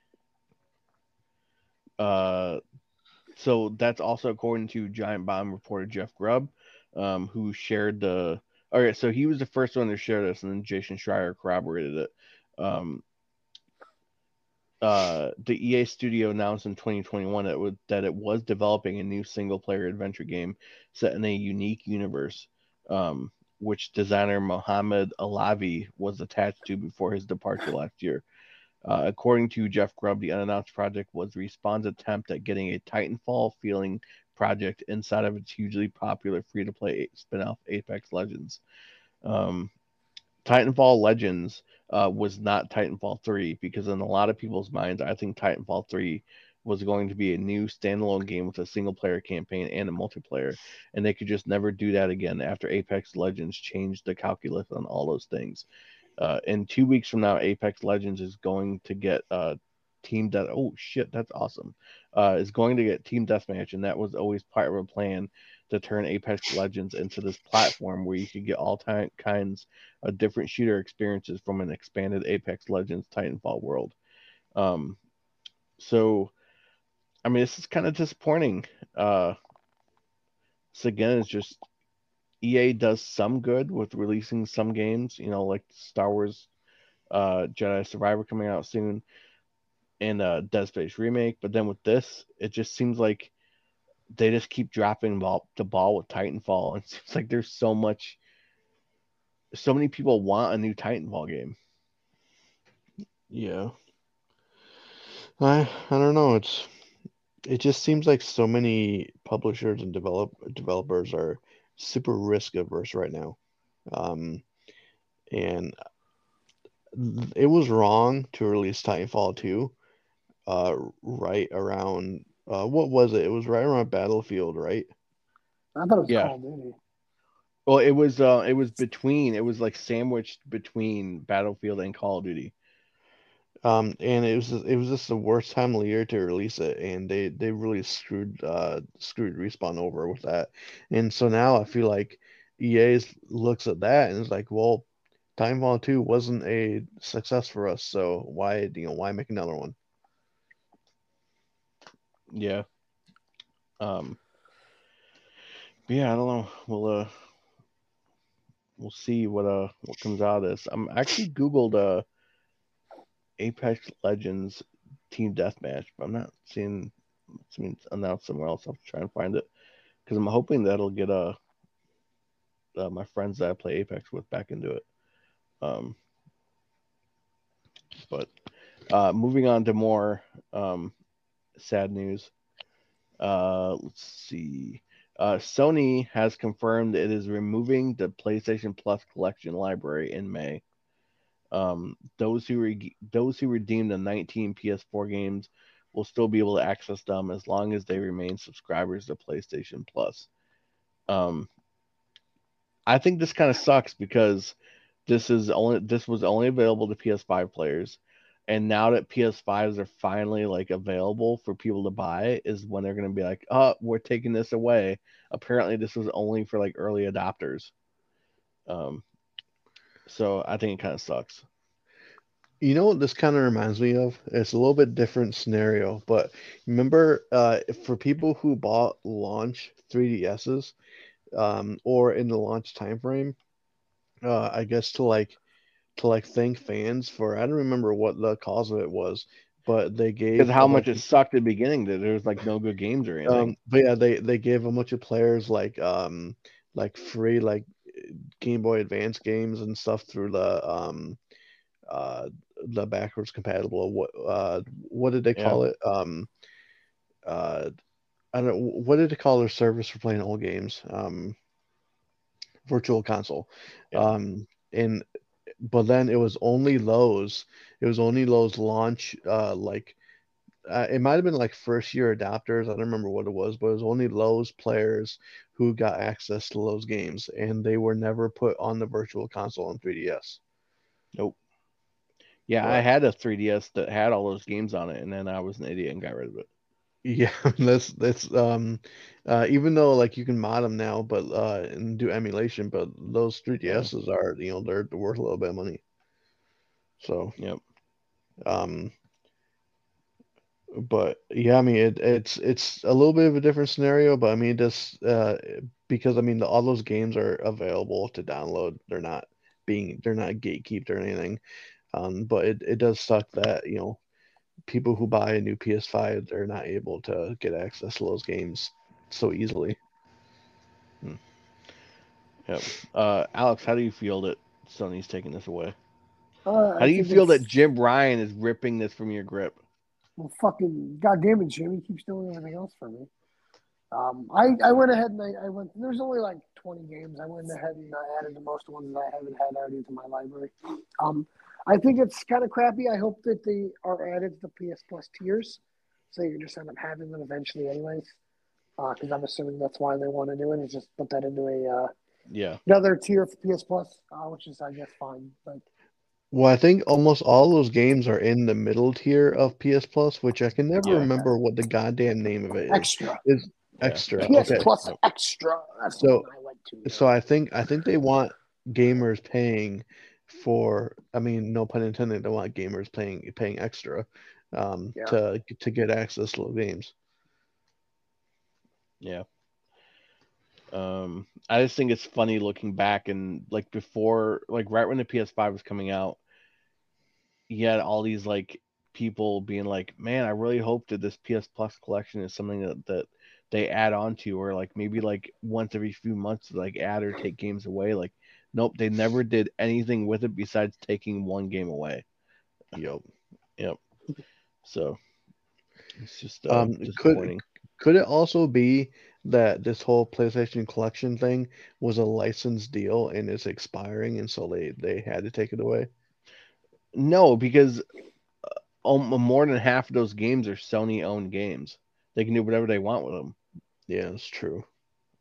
Uh, so that's also according to Giant Bomb reporter Jeff Grubb, um, who shared the. All right, so he was the first one to share this, and then Jason Schreier corroborated it. Um, uh, the EA studio announced in 2021 that it, would, that it was developing a new single player adventure game set in a unique universe, um, which designer Mohammed Alavi was attached to before his departure last year. Uh, according to Jeff Grubb, the unannounced project was Respawn's attempt at getting a Titanfall feeling project inside of its hugely popular free to play spin off Apex Legends. Um, Titanfall Legends uh, was not Titanfall 3 because, in a lot of people's minds, I think Titanfall 3 was going to be a new standalone game with a single player campaign and a multiplayer, and they could just never do that again after Apex Legends changed the calculus on all those things. Uh, in two weeks from now, Apex Legends is going to get uh, team death. Oh shit, that's awesome. Uh, is going to get team deathmatch, and that was always part of a plan to turn Apex Legends into this platform where you could get all ty- kinds of different shooter experiences from an expanded Apex Legends Titanfall world. Um, so, I mean, this is kind of disappointing. Uh, this again is just EA does some good with releasing some games, you know, like Star Wars uh, Jedi Survivor coming out soon and uh, Dead Space remake. But then with this, it just seems like they just keep dropping ball, the ball with Titanfall. It seems like there's so much, so many people want a new Titanfall game. Yeah. I I don't know. It's it just seems like so many publishers and develop developers are super risk averse right now. Um, and it was wrong to release Titanfall 2 uh, right around uh, what was it? It was right around Battlefield, right? I thought it was Yeah. Call of Duty. Well, it was uh, it was between it was like sandwiched between Battlefield and Call of Duty. Um, and it was it was just the worst time of the year to release it, and they they really screwed uh screwed respawn over with that. And so now I feel like EA looks at that and is like, well, Titanfall 2 wasn't a success for us, so why you know why make another one? Yeah. Um. yeah, I don't know. We'll uh, we'll see what uh what comes out of this. I'm actually googled uh Apex Legends Team Deathmatch, but I'm not seeing it's been announced somewhere else. I'll try and find it because I'm hoping that'll get uh, uh my friends that I play Apex with back into it. Um. But uh, moving on to more um sad news. Uh, let's see. Uh, Sony has confirmed it is removing the PlayStation Plus collection library in May. Um, those who re- those who redeem the 19 PS4 games will still be able to access them as long as they remain subscribers to PlayStation Plus. Um, I think this kind of sucks because this is only this was only available to PS5 players and now that PS5s are finally like available for people to buy is when they're going to be like, "Oh, we're taking this away." Apparently this was only for like early adopters. Um so I think it kind of sucks. You know what this kind of reminds me of? It's a little bit different scenario, but remember, uh, for people who bought launch 3DSs, um, or in the launch time frame, uh, I guess to like to like thank fans for I don't remember what the cause of it was, but they gave Because how much bunch it sucked at the beginning that there was like no good games or anything. um, but yeah, they they gave a bunch of players like um like free like Game Boy Advance games and stuff through the um uh the backwards compatible what uh what did they Yeah. call it um uh I don't know what did they call their service for playing old games um virtual console Yeah. um and but then it was only those it was only those launch uh like uh, it might have been like first year adopters. I don't remember what it was, but it was only those players who got access to those games, and they were never put on the virtual console on 3DS. Nope. Yeah, I had a 3DS that had all those games on it, and then I was an idiot and got rid of it. Yeah, that's that's um, uh, even though like you can mod them now, but uh, and do emulation, but those 3DSs are you know they're worth a little bit of money. So Yep. um, but yeah, I mean it, it's it's a little bit of a different scenario, but I mean just uh, because I mean the, all those games are available to download. They're not being they're not gatekept or anything. Um, but it, it does suck that you know people who buy a new PS5 they're not able to get access to those games so easily. Yep. Uh, Alex, how do you feel that Sony's taking this away? Uh, How do you feel that Jim Ryan is ripping this from your grip? Well, fucking goddamn it, Jim! He keeps doing everything else for me. Um, I, I went ahead and I, I went. There's only like 20 games. I went ahead and uh, added the most ones that I haven't had already to my library. Um, I think it's kind of crappy. I hope that they are added to the PS Plus tiers, so you just end up having them eventually, anyways. Because I'm assuming that's why they want to do it. Is just put that into a uh, Yeah. another tier for PS Plus, uh, which is I guess fine. But Well, I think almost all those games are in the middle tier of PS Plus, which I can never Yeah. remember what the goddamn name of it is. Extra. Is Yeah. extra. PS Okay. Plus Extra. That's So- what I went to. So I think I think they want gamers paying for I mean no pun intended they want gamers paying paying extra um Yeah. to to get access to the games. Yeah. Um, I just think it's funny looking back and like before, like right when the PS5 was coming out, you had all these like people being like, "Man, I really hope that this PS Plus collection is something that that they add on to, or like maybe like once every few months, like add or take games away." Like, nope, they never did anything with it besides taking one game away. Yep. Yep. So it's just uh, Um, could- disappointing. Could it also be that this whole PlayStation collection thing was a licensed deal and it's expiring and so they they had to take it away? No, because uh, um, more than half of those games are Sony owned games. They can do whatever they want with them. Yeah, that's true.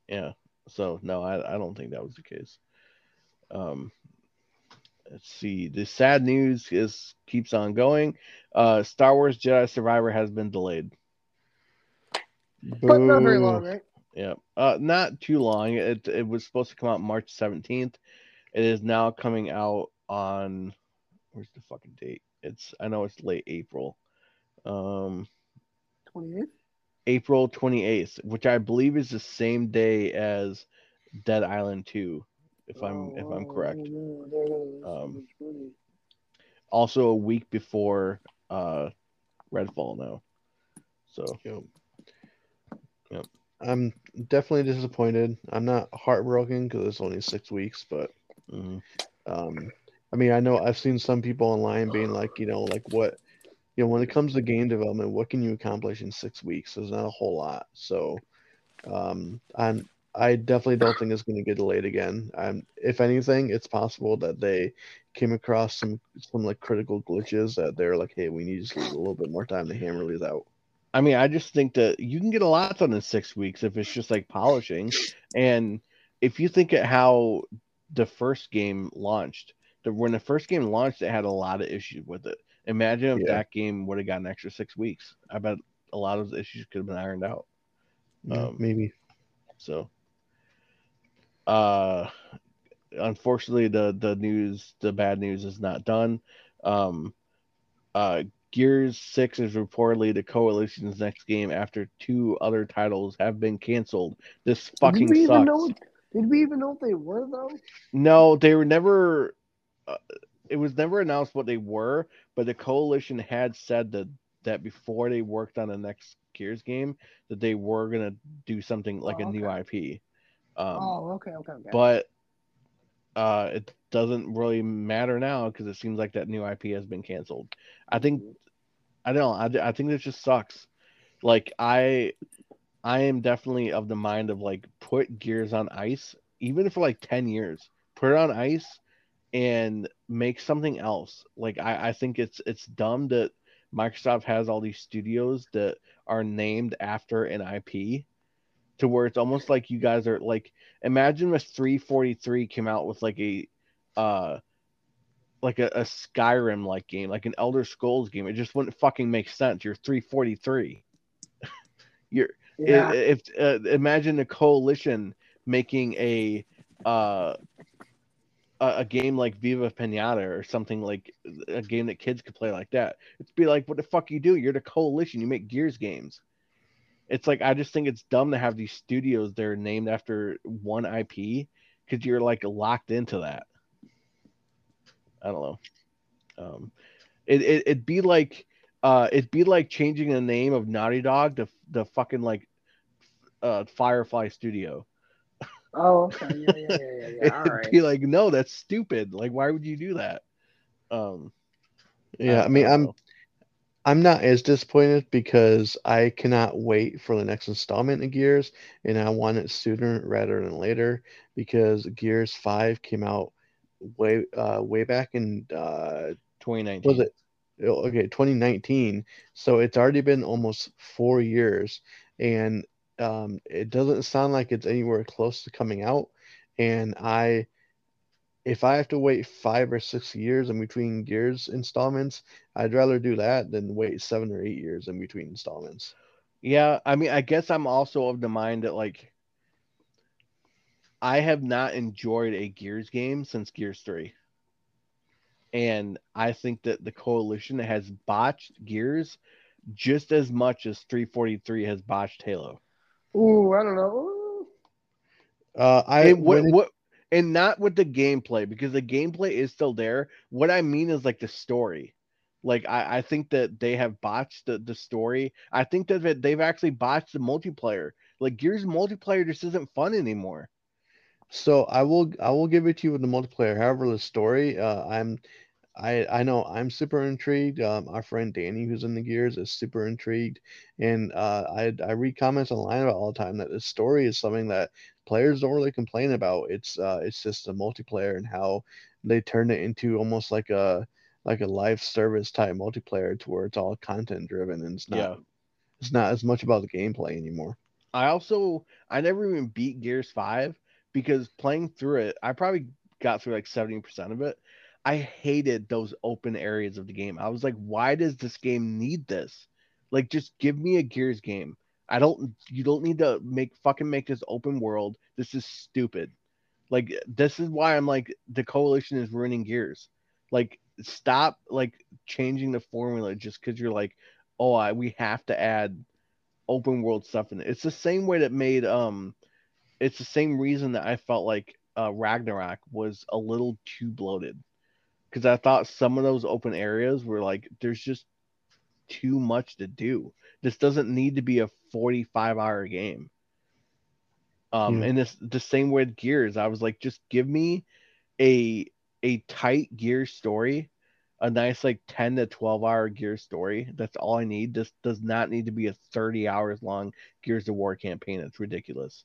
Yeah. So no, I, I don't think that was the case. Um, let's see. The sad news is keeps on going. Uh, Star Wars Jedi Survivor has been delayed. but not very long, right? Yeah. Uh, not too long. It it was supposed to come out March seventeenth. It is now coming out on where's the fucking date? It's I know it's late April. Um. 28th? April 28th, which I believe is the same day as Dead Island 2, if I'm if I'm correct. Um, Also a week before uh Redfall now. So Yep. Yep. I'm definitely disappointed. I'm not heartbroken because it's only six weeks, but mhm. um, I mean, I know I've seen some people online being like, you know, like what, you know, when it comes to game development, what can you accomplish in six weeks? There's not a whole lot. So, um, I'm I definitely don't think it's going to get delayed again. Um, if anything, it's possible that they came across some some like critical glitches that they're like, hey, we need just a little bit more time to hammer these out. I mean, I just think that you can get a lot done in six weeks if it's just like polishing. And if you think at how the first game launched, the when the first game launched, it had a lot of issues with it. Imagine if Yeah. that game would have gotten an extra six weeks. I bet a lot of those issues could have been ironed out. Yeah, Um, maybe. So, uh, unfortunately, the the news, the bad news, is not done. Um, uh, Gears Six is reportedly the Coalition's next game after two other titles have been canceled. This fucking did we sucks. even know? Did we even know what they were though? No, they were never. Uh, it was never announced what they were, but the coalition had said that that before they worked on the next Gears game, that they were gonna do something like Oh, a new. IP. Um, oh, okay, okay, okay. but uh, it doesn't really matter now because it seems like that new IP has been canceled. I think I don't. I, I think this just sucks. Like I, I am definitely of the mind of like put Gears on ice, even for like ten years. Put it on ice and make something else. Like I, I think it's it's dumb that Microsoft has all these studios that are named after an IP, to where it's almost like you guys are like imagine if 343 came out with like a uh like a, a Skyrim like game, like an Elder Scrolls game. It just wouldn't fucking make sense. You're 343. You're yeah, if uh, imagine a coalition making a uh a, game like Viva Pinata or something like a game that kids could play like that. It's be like, what the fuck you do? You're the coalition. You make Gears games. It's like I just think it's dumb to have these studios that are named after one IP because you're like locked into that. I don't know. Um, it, it it'd be like uh it'd be like changing the name of Naughty Dog to the fucking like uh Firefly Studio. Oh, okay, yeah, yeah, yeah, yeah. yeah. All be like, no, that's stupid. Like, why would you do that? Um, Yeah, I mean, don't I'm. I'm not as disappointed because I cannot wait for the next installment of Gears, and I want it sooner rather than later because Gears Five came out way uh way back in uh 2019. was it oh, okay 2019 so it's already been almost four years and um it doesn't sound like it's anywhere close to coming out and i if I have to wait five or six years in between Gears installments, I'd rather do that than wait seven or eight years in between installments. Yeah, I mean, I guess I'm also of the mind that like I have not enjoyed a Gears game since Gears 3. And I think that the coalition has botched Gears just as much as 343 has botched Halo. Ooh, I don't know. Uh, I and what, it- what and not with the gameplay because the gameplay is still there. What I mean is like the story. Like I, I think that they have botched the, the story. I think that they've actually botched the multiplayer. Like Gears multiplayer just isn't fun anymore. So I will I will give it to you with the multiplayer. However, the story, uh, I'm I I know I'm super intrigued. Um, our friend Danny, who's in the Gears, is super intrigued, and uh, I I read comments online about all the time that the story is something that players don't really complain about. It's uh it's just the multiplayer and how they turned it into almost like a like a live service type multiplayer to where it's all content driven and it's not Yeah. it's not as much about the gameplay anymore. I also I never even beat Gears 5 because playing through it, I probably got through like 70% of it. I hated those open areas of the game. I was like, why does this game need this? Like just give me a Gears game. I don't you don't need to make fucking make this open world. This is stupid. Like this is why I'm like the coalition is ruining Gears. Like stop like changing the formula just because you're like, oh, I, we have to add open world stuff in it. It's the same way that made um it's the same reason that I felt like uh Ragnarok was a little too bloated. Cuz I thought some of those open areas were like there's just too much to do. This doesn't need to be a 45 hour game. Um Yeah. and this the same with Gears. I was like just give me a a tight gear story a nice like 10 to 12 hour gear story that's all i need this does not need to be a 30 hours long gears of war campaign it's ridiculous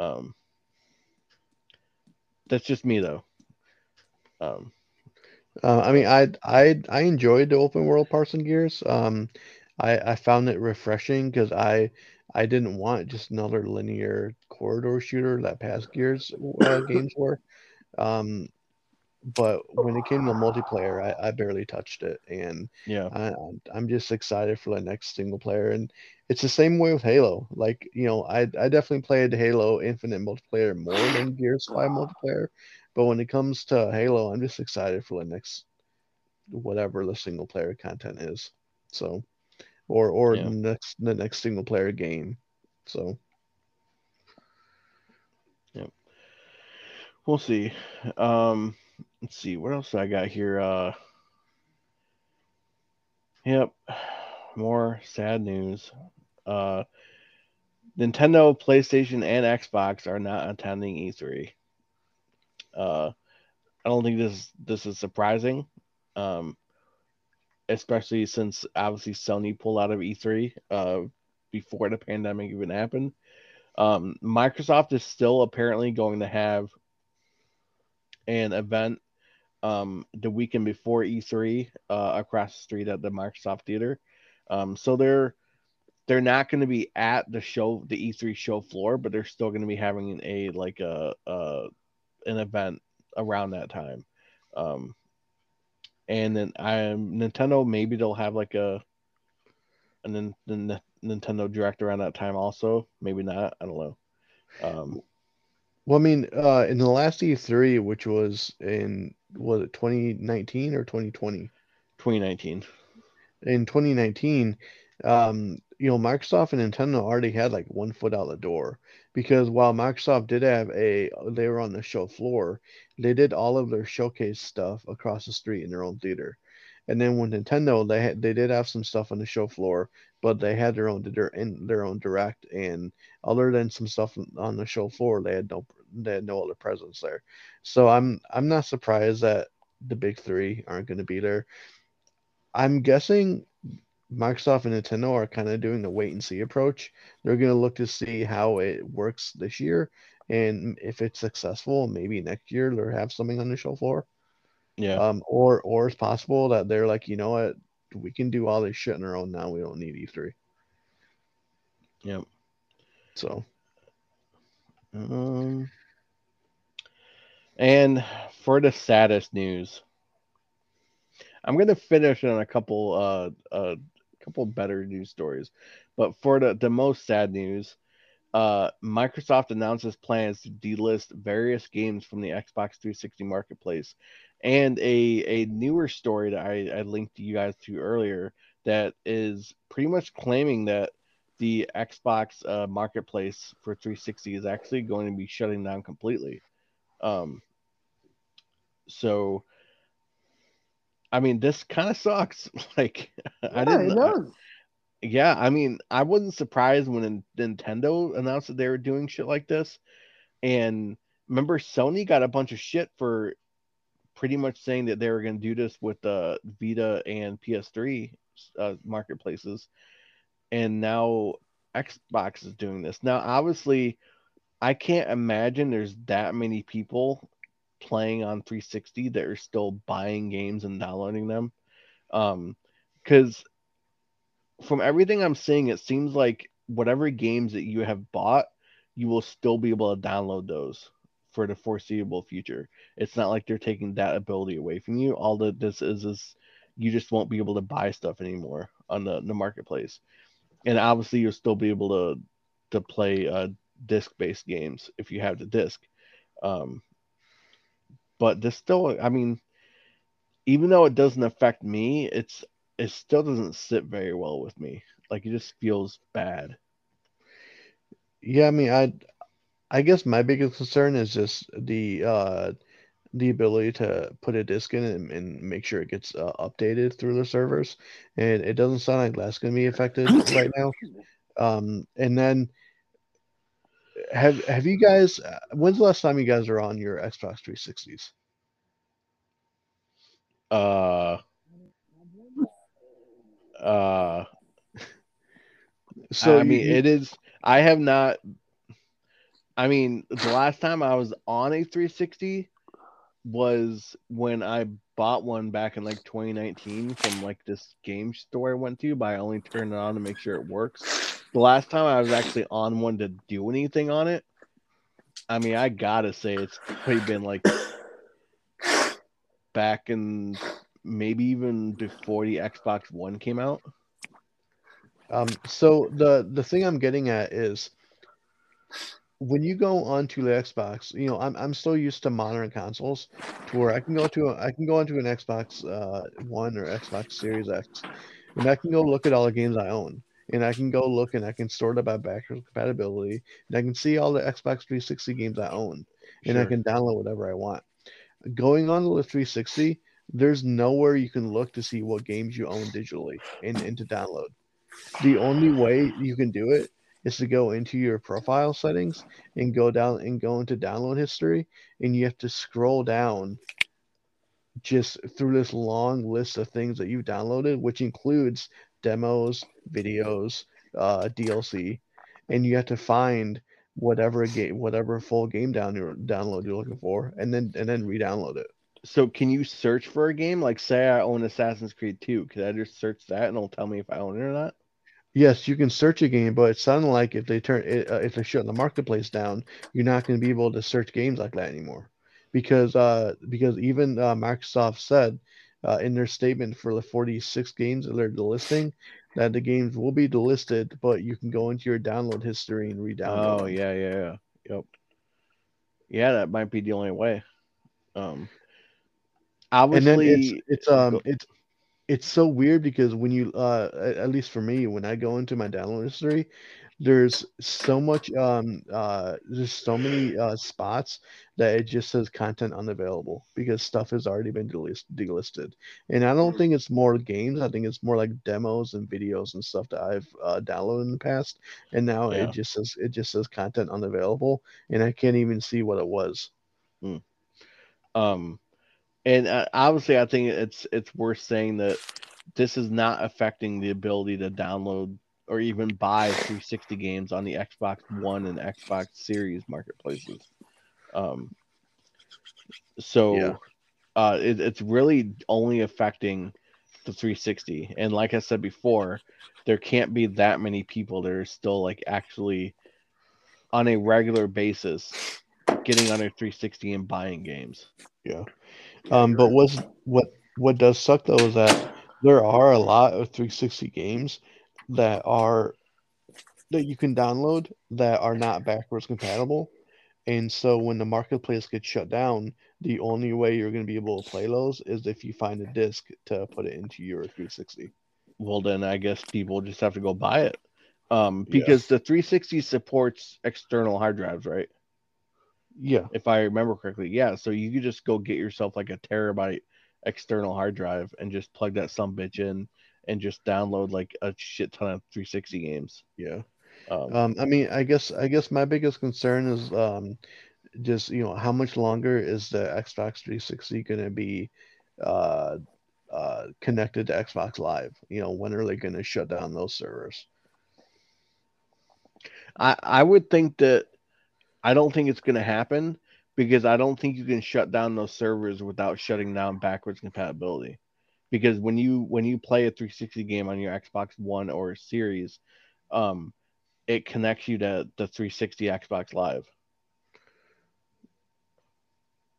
um that's just me though um Uh, I mean, I I I enjoyed the open world parts and gears. Um, I I found it refreshing because I I didn't want just another linear corridor shooter that past gears uh, games were. Um, but when it came to multiplayer, I, I barely touched it, and yeah I, I'm- I'm just excited for the next single player. And it's the same way with Halo. Like, you know, I I definitely played Halo Infinite multiplayer more than Gears 5 multiplayer. But when it comes to Halo, I'm just excited for the next whatever the single player content is. So or or Yeah. the next the next single player game. So yep. we'll see um let's see what else do i got here uh yep more sad news uh nintendo playstation and xbox are not attending e3 uh i don't think this this is surprising um especially since obviously sony pulled out of e3 uh before the pandemic even happened um microsoft is still apparently going to have an event um, the weekend before E3 uh, across the street at the Microsoft Theater. Um, so they're they're not going to be at the show, the E3 show floor, but they're still going to be having a like a, a an event around that time. Um, and then I'm Nintendo. Maybe they'll have like a and then the Nintendo Direct around that time also. Maybe not. I don't know. Um, well, I mean, uh, in the last E3, which was in was it 2019 or 2020? 2019. in 2019, um, you know, Microsoft and Nintendo already had like one foot out the door because while Microsoft did have a, they were on the show floor, they did all of their showcase stuff across the street in their own theater. And then with Nintendo, they had, they did have some stuff on the show floor, but they had their own their in their own direct, and other than some stuff on the show floor, they had no they had no other presence there. So I'm I'm not surprised that the big three aren't going to be there. I'm guessing Microsoft and Nintendo are kind of doing the wait and see approach. They're going to look to see how it works this year, and if it's successful, maybe next year they'll have something on the show floor. Yeah. Um, or or it's possible that they're like, you know what, we can do all this shit on our own now. We don't need E3. Yep. So Um, And for the saddest news, I'm gonna finish on a couple uh a couple better news stories, but for the the most sad news, uh, Microsoft announces plans to delist various games from the Xbox 360 marketplace, and a a newer story that I, I linked you guys to earlier that is pretty much claiming that the Xbox uh, marketplace for 360 is actually going to be shutting down completely. Um, so, I mean, this kind of sucks. like, I didn't. it does. Yeah, I mean, I wasn't surprised when Nintendo announced that they were doing shit like this. And remember, Sony got a bunch of shit for pretty much saying that they were going to do this with the Vita and PS3 uh, marketplaces. And now Xbox is doing this. Now, obviously, I can't imagine there's that many people playing on 360 that are still buying games and downloading them. Um, because from everything I'm seeing, it seems like whatever games that you have bought, you will still be able to download those for the foreseeable future. It's not like they're taking that ability away from you. All that this is is you just won't be able to buy stuff anymore on the, the marketplace. And obviously you'll still be able to to play uh, disc based games if you have the disc. Um, but this still I mean even though it doesn't affect me, it's it still doesn't sit very well with me. Like it just feels bad. Yeah, I mean, I I guess my biggest concern is just the uh the ability to put a disk in and, and make sure it gets uh, updated through the servers, and it doesn't sound like that's going to be affected right now. Um, and then have have you guys? uh, When's the last time you guys are on your Xbox 360s? Uh uh So I mean you- it is I have not I mean the last time I was on a 360 was when I bought one back in like 2019 from like this game store I went to, but I only turned it on to make sure it works. The last time I was actually on one to do anything on it, I mean, I gotta say it's probably been like back in maybe even before the Xbox One came out. Um, so the the thing I'm getting at is when you go onto the Xbox, you know, I'm I'm so used to modern consoles to where I can go to a, I can go onto an Xbox uh, One or Xbox Series X, and I can go look at all the games I own, and I can go look and I can sort it by backwards compatibility, and I can see all the Xbox 360 games I own, and I can download whatever I want. Going on to the 360, there's nowhere you can look to see what games you own digitally and, and to download. The only way you can do it is to go into your profile settings and go down and go into download history, and you have to scroll down just through this long list of things that you've downloaded, which includes demos, videos, uh, DLC, and you have to find whatever game, whatever full game down your download you're looking for, and then and then re-download it. So can you search for a game? Like say I own Assassin's Creed 2. Could I just search that and it'll tell me if I own it or not? Yes, you can search a game, but it sounded like if they turn it, uh, if they shut the marketplace down, you're not going to be able to search games like that anymore, because uh because even uh, Microsoft said uh, in their statement for the 46 games that they're delisting that the games will be delisted, but you can go into your download history and re-download. Oh them. yeah, yeah, yeah. Yep. Yeah, that might be the only way. Um obviously it's it's um it's it's so weird because when you uh at least for me when I go into my download history, there's so much um uh there's so many uh spots that it just says content unavailable because stuff has already been delist- delisted. And I don't think it's more games. I think it's more like demos and videos and stuff that I've uh, downloaded in the past. And now Yeah. it just says it just says content unavailable, and I can't even see what it was. um and uh, obviously i think it's it's worth saying that this is not affecting the ability to download or even buy 360 games on the xbox one and xbox series marketplaces um so Yeah. uh it, it's really only affecting the 360 and like i said before there can't be that many people that are still like actually on a regular basis getting on their 360 and buying games. Yeah. Um, but what's what what does suck though is that there are a lot of 360 games that are that you can download that are not backwards compatible. And so when the marketplace gets shut down, the only way you're going to be able to play those is if you find a disc to put it into your 360. Well, then I guess people just have to go buy it. Um, because the 360 supports external hard drives, right? Yeah. If I remember correctly. Yeah. So you could just go get yourself like a terabyte external hard drive and just plug that some bitch in and just download like a shit ton of 360 games. Yeah. Um, Um, I mean, I guess I guess my biggest concern is um, just you know how much longer is the Xbox 360 going to be uh, uh, connected to Xbox Live? You know, when are they going to shut down those servers? I, I would think that I don't think it's going to happen because I don't think you can shut down those servers without shutting down backwards compatibility. Because when you when you play a 360 game on your Xbox One or Series, um, it connects you to the 360 Xbox Live.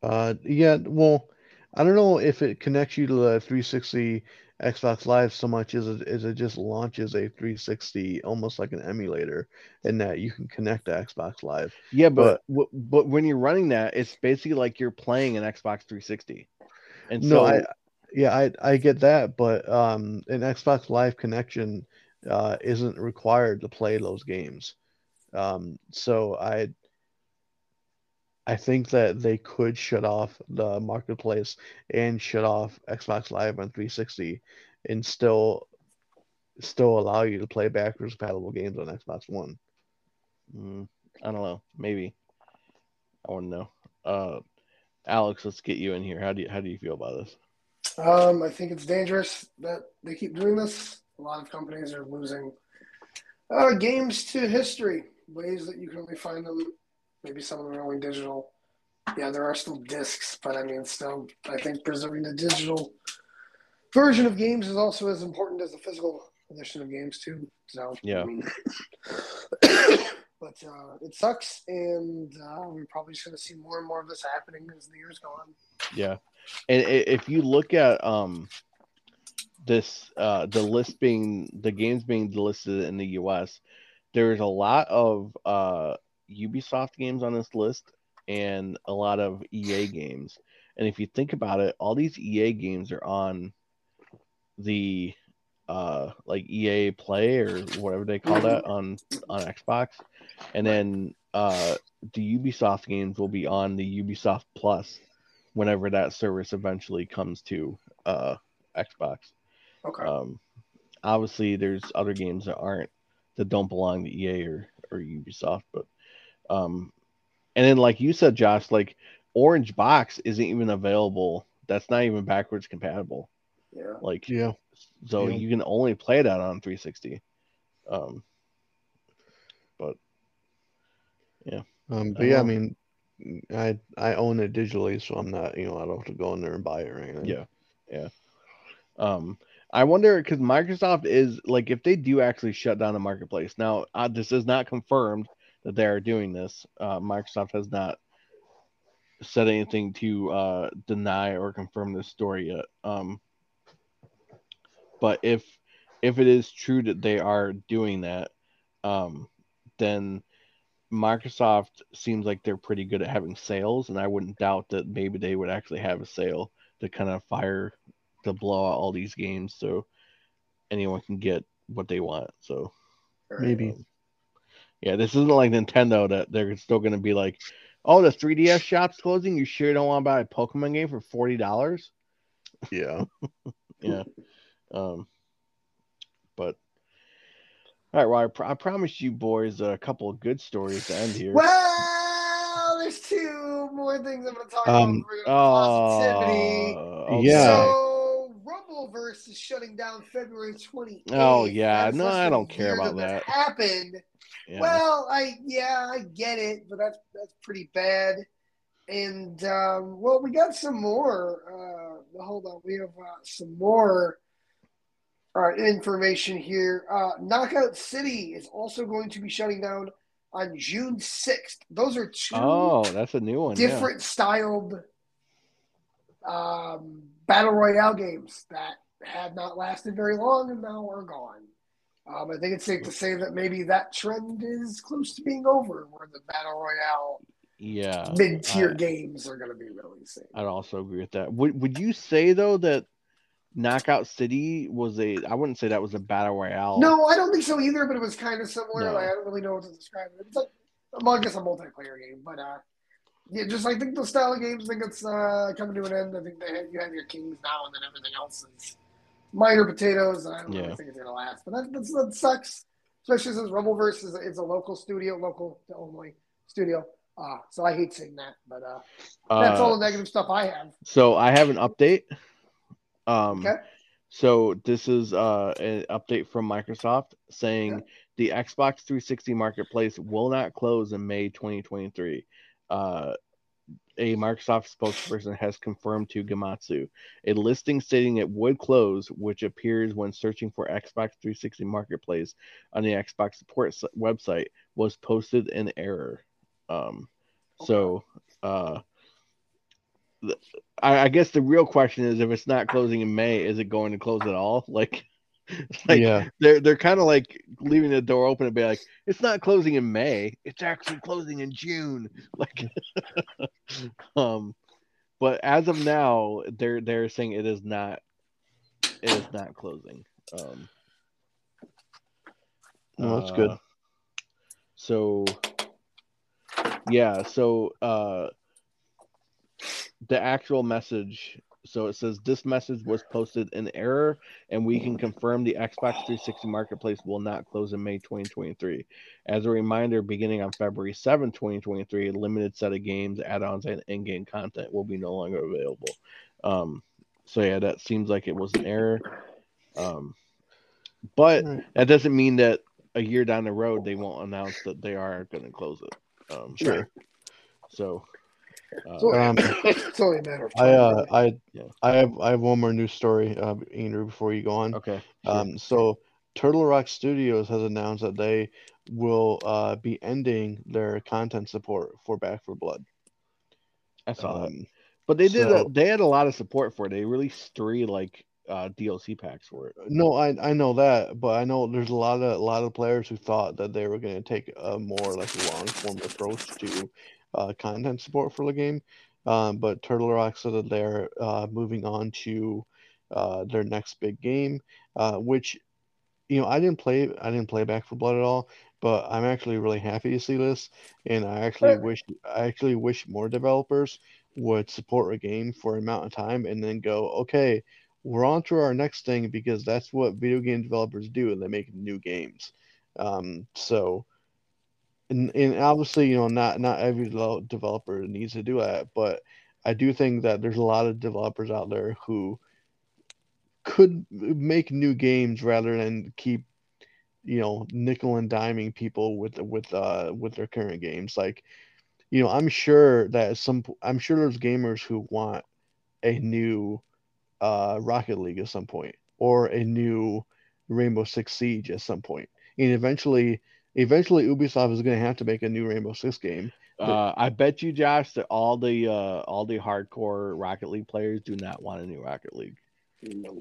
Uh, yeah, well, I don't know if it connects you to the 360 Xbox Live so much as it, as it just launches a 360 almost like an emulator, and that you can connect to Xbox Live. Yeah, but but, but when you're running that, it's basically like you're playing an Xbox 360. And so No, I yeah, I I get that, but um, an Xbox Live connection uh, isn't required to play those games. Um, so I I think that they could shut off the marketplace and shut off Xbox Live on 360 and still still allow you to play backwards compatible games on Xbox One. Mm, I don't know. Maybe. I want to know. Uh, Alex, let's get you in here. How do you how do you feel about this? Um, I think it's dangerous that they keep doing this. A lot of companies are losing uh, games to history, ways that you can only find them. Maybe some of them are only digital. Yeah, there are still discs, but I mean, still, I think preserving the digital version of games is also as important as the physical edition of games too. So Yeah. I mean, but uh, it sucks, and uh, we're probably just going to see more and more of this happening as the years go on. Yeah, and if you look at um this uh the list being the games being listed in the US, there's a lot of uh Ubisoft games on this list and a lot of EA games. And if you think about it, all these EA games are on the uh like EA Play or whatever they call that on on Xbox. And then uh the Ubisoft games will be on the Ubisoft Plus whenever that service eventually comes to uh Xbox. Okay. Um, obviously, there's other games that aren't that don't belong to EA or or Ubisoft, but um, and then like you said, Josh, like Orange Box isn't even available. That's not even backwards compatible. yeah. Like, Yeah. so Yeah. you can only play that on 360. Um, but yeah. Um, but I yeah, I mean, I I own it digitally, so I'm not, you know, I don't have to go in there and buy it or anything. Yeah. yeah. Um, I wonder because Microsoft is like if they do actually shut down the marketplace. Now, uh, this is not confirmed that they are doing this. Uh, Microsoft has not said anything to uh, deny or confirm this story yet. Um, but if if it is true that they are doing that, um, then Microsoft seems like they're pretty good at having sales, and I wouldn't doubt that maybe they would actually have a sale to kind of fire to blow out all these games so anyone can get what they want. So Maybe. um, yeah, this isn't like Nintendo that they're still going to be like, oh, the 3DS shop's closing. You sure don't want to buy a Pokemon game for forty dollars? Yeah. Yeah. Um. But all right, well, I, pr- I promised you boys a couple of good stories to end here. Well, there's two more things I'm going to talk Um, about. for positivity. Oh, Yeah. So, Rumbleverse is shutting down February 28th. Oh, yeah. That's No, I don't care about that. that. happened. yeah. Well, I yeah, I get it, but that's that's pretty bad. And um, well, we got some more. Uh, hold on, we have uh, some more uh, information here. Uh, Knockout City is also going to be shutting down on June 6th. Those are two. Oh, that's a new one. yeah. different styled um, battle royale games that had not lasted very long and now are gone. Um, I think it's safe to say that maybe that trend is close to being over, where the battle royale Yeah. mid-tier games are going to be releasing. I'd also agree with that. Would Would you say though that Knockout City was a? I wouldn't say that was a battle royale. No, I don't think so either. But it was kind of similar. No. Like I don't really know what to describe it. It's like, well, I guess a multiplayer game, but uh, yeah, just I think the style of games. I think it's uh, coming to an end. I think they have, you have your kings now, and then everything else is minor potatoes, and I don't Yeah. really think it's gonna last. But that, that's, that sucks, especially since Rumbleverse is a, it's a local studio, local to only studio. Uh, so I hate saying that, but uh, that's Uh, all the negative stuff I have. So I have an update. Um, Okay. So this is uh, an update from Microsoft saying Okay. the Xbox 360 marketplace will not close in May 2023. Uh, a Microsoft spokesperson has confirmed to Gematsu a listing stating it would close, which appears when searching for Xbox 360 marketplace on the Xbox support website, was posted in error. Um, so uh, I, I guess the real question is if it's not closing in May, is it going to close at all? Like, like yeah, they're they're kind of like leaving the door open and be like, it's not closing in May, it's actually closing in June. Like, um, but as of now, they're they're saying it is not, it is not closing. Um, well, that's good. uh, So, yeah, so uh, the actual message. So it says this message was posted in error, and we can confirm the Xbox 360 marketplace will not close in May 2023. As a reminder, beginning on February 7, 2023, a limited set of games, add-ons, and in-game content will be no longer available. Um, so yeah, that seems like it was an error. Um, but that doesn't mean that a year down the road they won't announce that they are going to close it. Um, Sure. So, It's only, Um, it's only a matter of time. I uh, really. I Yeah. I have I have one more news story, uh, Andrew, before you go on. okay. sure. Um, so Turtle Rock Studios has announced that they will uh, be ending their content support for Back 4 Blood. I saw that. Um, But they did. A, they had a lot of support for it. They released three like uh, DLC packs for it. no, I I know that, but I know there's a lot of a lot of players who thought that they were going to take a more like long form approach to uh, content support for the game. Um, but Turtle Rock said that they're uh, moving on to uh, their next big game, uh, which you know I didn't play I didn't play Back 4 Blood at all, but I'm actually really happy to see this, and I actually Right. wish I actually wish more developers would support a game for an amount of time and then go okay we're on to our next thing because that's what video game developers do and they make new games um, so and, and obviously you know not not every developer needs to do that but i do think that there's a lot of developers out there who could make new games rather than keep you know nickel and diming people with with uh with their current games. Like you know i'm sure that some i'm sure there's gamers who want a new uh rocket league at some point or a new rainbow six siege at some point and eventually eventually ubisoft is going to have to make a new rainbow six game Uh, I bet you, Josh, that all the uh, all the hardcore Rocket League players do not want a new Rocket League. no.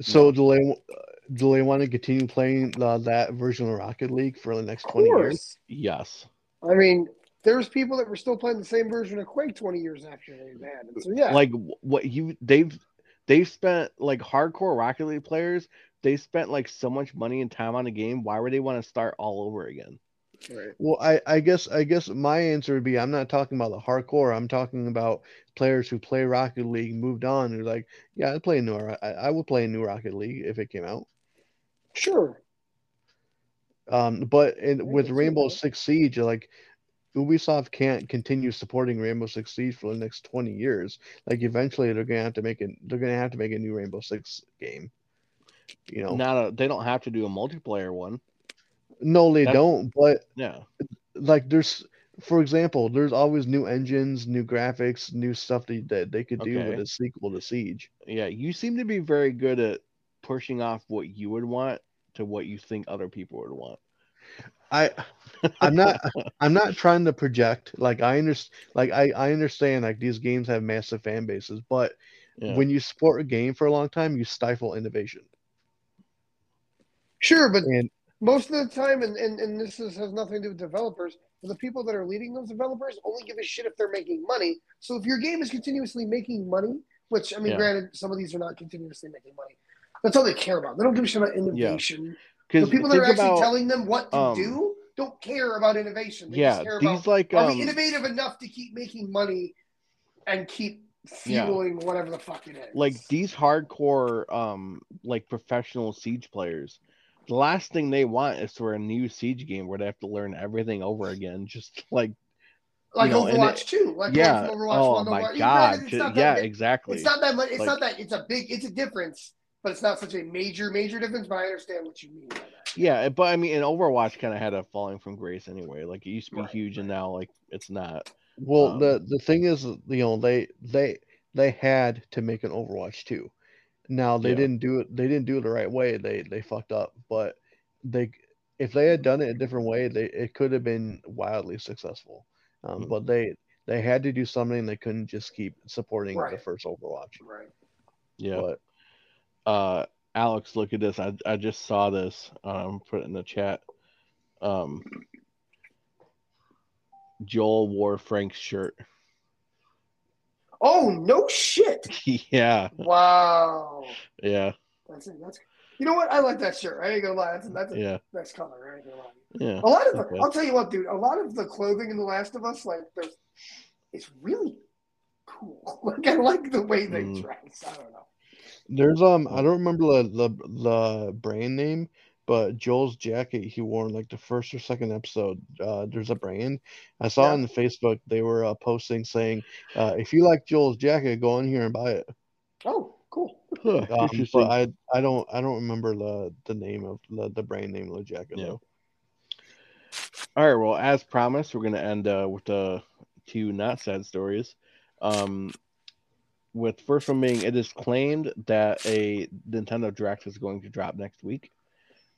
so do they uh, do they want to continue playing uh, that version of rocket league for the next 20 years course. Yes. I mean, there's people that were still playing the same version of Quake 20 years after they had it. So yeah, Like what you they've they've spent like hardcore Rocket League players. They spent like so much money and time on the game. Why would they want to start all over again? right. Well, I, I guess I guess my answer would be I'm not talking about the hardcore. I'm talking about players who play Rocket League, moved on, who're like, yeah, I'd play a new. I, I would play a new Rocket League if it came out. Sure. Um, but in, with can see Rainbow that. Six Siege, like Ubisoft can't continue supporting Rainbow Six Siege for the next 20 years. Like eventually they're gonna have to make it. They're gonna have to make a new Rainbow Six game. You know, Not a, they don't have to do a multiplayer one. no, they That's- don't. But Yeah. like there's for example there's always new engines new graphics new stuff that, that they could do with a sequel to siege Yeah. You seem to be very good at pushing off what you would want to what you think other people would want. I I'm not I'm not trying to project. Like I understand like I, I understand like these games have massive fan bases, but Yeah. when you support a game for a long time, you stifle innovation. Sure, but And most of the time, and, and, and this is, has nothing to do with developers, but the people that are leading those developers only give a shit if they're making money. So if your game is continuously making money, which I mean, Yeah. granted, some of these are not continuously making money. That's all they care about. They don't give a shit about innovation. The Because people that are actually about telling them what to um, do don't care about innovation. They yeah, just care these about like are um, we innovative enough to keep making money and keep Yeah. fueling whatever the fuck it is. like these hardcore um like professional siege players the last thing they want is for a new siege game where they have to learn everything over again just like like you know, and Overwatch 2. Like yeah Overwatch oh 1 to my Overwatch- god granted, it's not yeah big. exactly It's not that much. It's Like- not that. It's a big. It's a difference, but it's not such a major, major difference. But I understand what you mean by that. yeah but i mean and overwatch kind of had a falling from grace anyway like it used to be Right, huge and now like it's not well Um, the the thing is you know they they they had to make an Overwatch 2. Now they Yeah. didn't do it they didn't do it the right way. They they fucked up, but they if they had done it a different way, they it could have been wildly successful. Um, Mhm. but they they had to do something. They couldn't just keep supporting the first Overwatch. Right. yeah But uh alex look at this i, I just saw this um put it in the chat um joel wore frank's shirt Oh no shit! yeah Wow. yeah That's it. That's. You know what? I like that shirt. I ain't gonna lie. That's that's a yeah nice color. I ain't gonna lie. yeah A lot of the, Okay. I'll tell you what, dude. A lot of the clothing in The Last of Us, like, there's, it's really cool. Like, I like the way they Mm. dress. I don't know. there's um I don't remember the the, the brand name, but Joel's jacket he wore in like the first or second episode. Uh, there's a brand I saw Yeah. on the Facebook. They were uh, posting saying, uh, if you like Joel's jacket, go in here and buy it. Oh, cool. Huh, Um, but I I don't I don't remember the the name of the, the brand name of the jacket Yeah. though. All right. Well, as promised, we're going to end uh, with the two not sad stories. Um, with first one being, it is claimed that a Nintendo Direct is going to drop next week.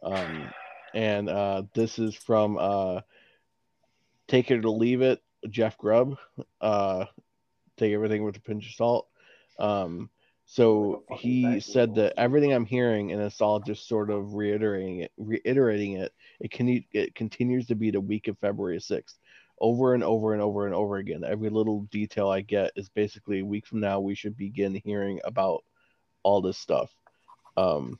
Um, and uh, this is from uh, Take It or Leave It, Jeff Grubb. Uh, take everything with a pinch of salt. Um, so he said that everything I'm hearing, and it's all just sort of reiterating it, reiterating it. It can it continues to be the week of February 6th, over and over and over and over again. Every little detail I get is basically a week from now we should begin hearing about all this stuff. Um,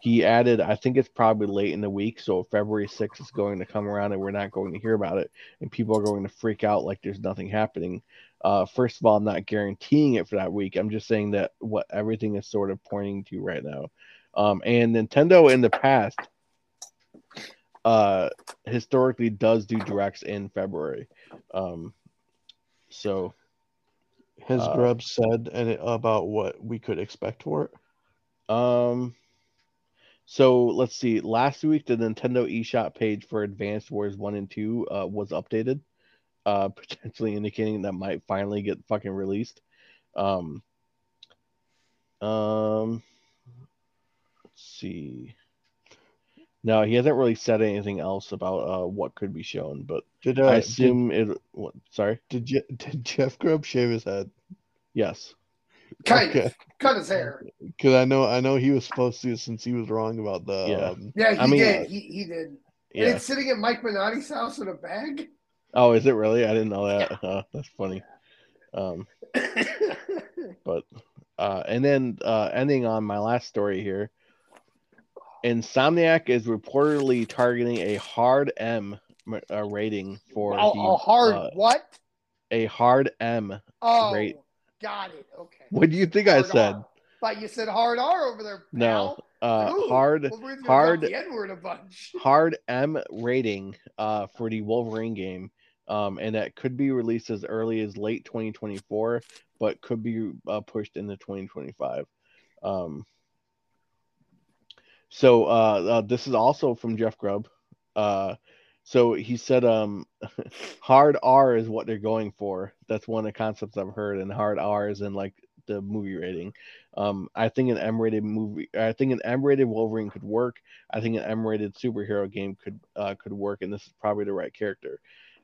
he added, I think it's probably late in the week, so February 6th is going to come around and we're not going to hear about it, and people are going to freak out like there's nothing happening. Uh, first of all, I'm not guaranteeing it for that week. I'm just saying that what everything is sort of pointing to right now. Um, and Nintendo in the past, uh, historically does do directs in February. Um, so Has Uh, Grubb said any about what we could expect for it? Um, so let's see. Last week, the Nintendo eShop page for Advanced Wars One and Two uh, was updated, uh, potentially indicating that might finally get fucking released. Um, um, let's see. No, he hasn't really said anything else about uh, what could be shown, but Did uh, I did, assume it. What, sorry. did, Je- did Jeff Grubb shave his head? Yes. Kind Okay. of. Cut his hair. Because I know I know he was supposed to since he was wrong about the Yeah. um, Yeah, he I mean- did. He, he did. And it's sitting at Mike Minotti's house in a bag. Oh, is it really? I didn't know that. Uh, that's funny. Um, but uh, and then uh, ending on my last story here. Insomniac is reportedly targeting a hard M uh, rating for oh, the a hard uh, what? a hard M. Oh, rate. Got it. Okay. What do you think I said? R. Thought you said hard R over there. No, uh, Ooh, hard hard- the N word a bunch. hard M rating uh, for the Wolverine game, um, and that could be released as early as late 2024, but could be uh, pushed into 2025. Um, so uh, uh, this is also from Jeff Grubb. Uh, so he said, um, hard R is what they're going for. That's one of the concepts I've heard, and hard R is in like the movie rating. Um, I think an M-rated movie, I think an M-rated Wolverine could work. I think an M-rated superhero game could uh, could work, and this is probably the right character.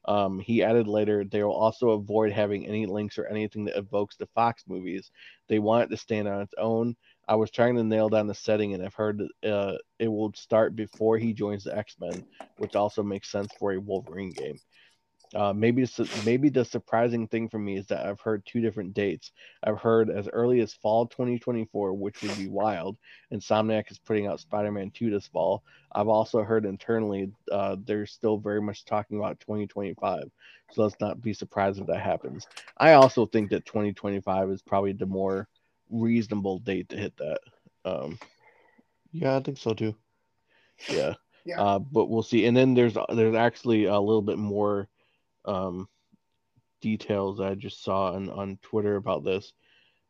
Um, he added later, they will also avoid having any links or anything that evokes the Fox movies. They want it to stand on its own. I was trying to nail down the setting, and I've heard uh, it will start before he joins the X Men, which also makes sense for a Wolverine game. Uh, maybe maybe the surprising thing for me is that I've heard two different dates. I've heard as early as fall 2024, which would be wild. Insomniac is putting out Spider-Man 2 this fall. I've also heard internally uh, they're still very much talking about 2025. So let's not be surprised if that happens. I also think that 2025 is probably the more reasonable date to hit that. Um, yeah, I think so too. Yeah. Yeah. Uh, but we'll see. And then there's there's actually a little bit more um, details I just saw on, on Twitter about this.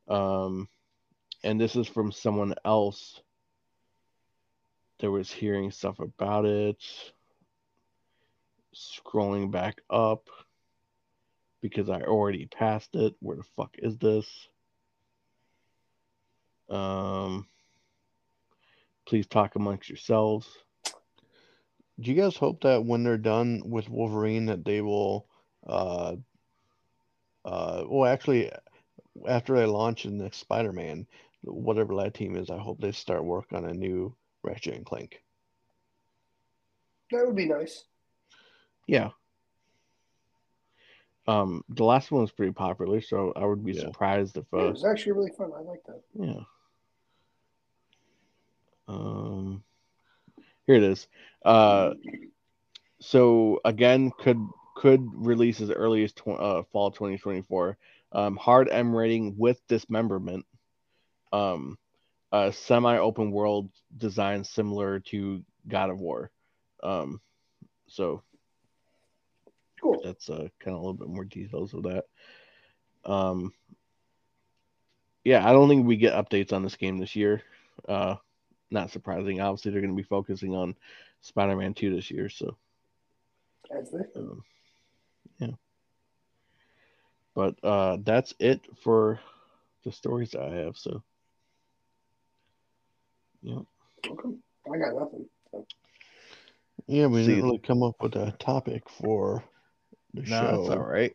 Um, and this is from someone else that was hearing stuff about it. Scrolling back up because I already passed it. Where the fuck is this? Um, please talk amongst yourselves do you guys hope that when they're done with Wolverine that they will uh uh well actually after they launch in the Spider-Man, whatever that team is, I hope they start work on a new Ratchet and Clank. That would be nice. Yeah. Um, the last one was pretty popular, so I would be Yeah. surprised if Yeah, uh, it was actually really fun. I like that. yeah. Um, here it is. Uh, so again, could could release as early as tw- uh, fall 2024. Um, hard M rating with dismemberment. Um, a semi open world design similar to God of War. Um, so Cool. that's uh, kind of a little bit more details of that. Um, yeah, I don't think we get updates on this game this year. Uh, not surprising. Obviously, they're going to be focusing on Spider-Man 2 this year, so As um, yeah. But uh, that's it for the stories I have. So, yeah. Okay. I got nothing. Yeah, we See- didn't really come up with a topic for the No, show. that's all right.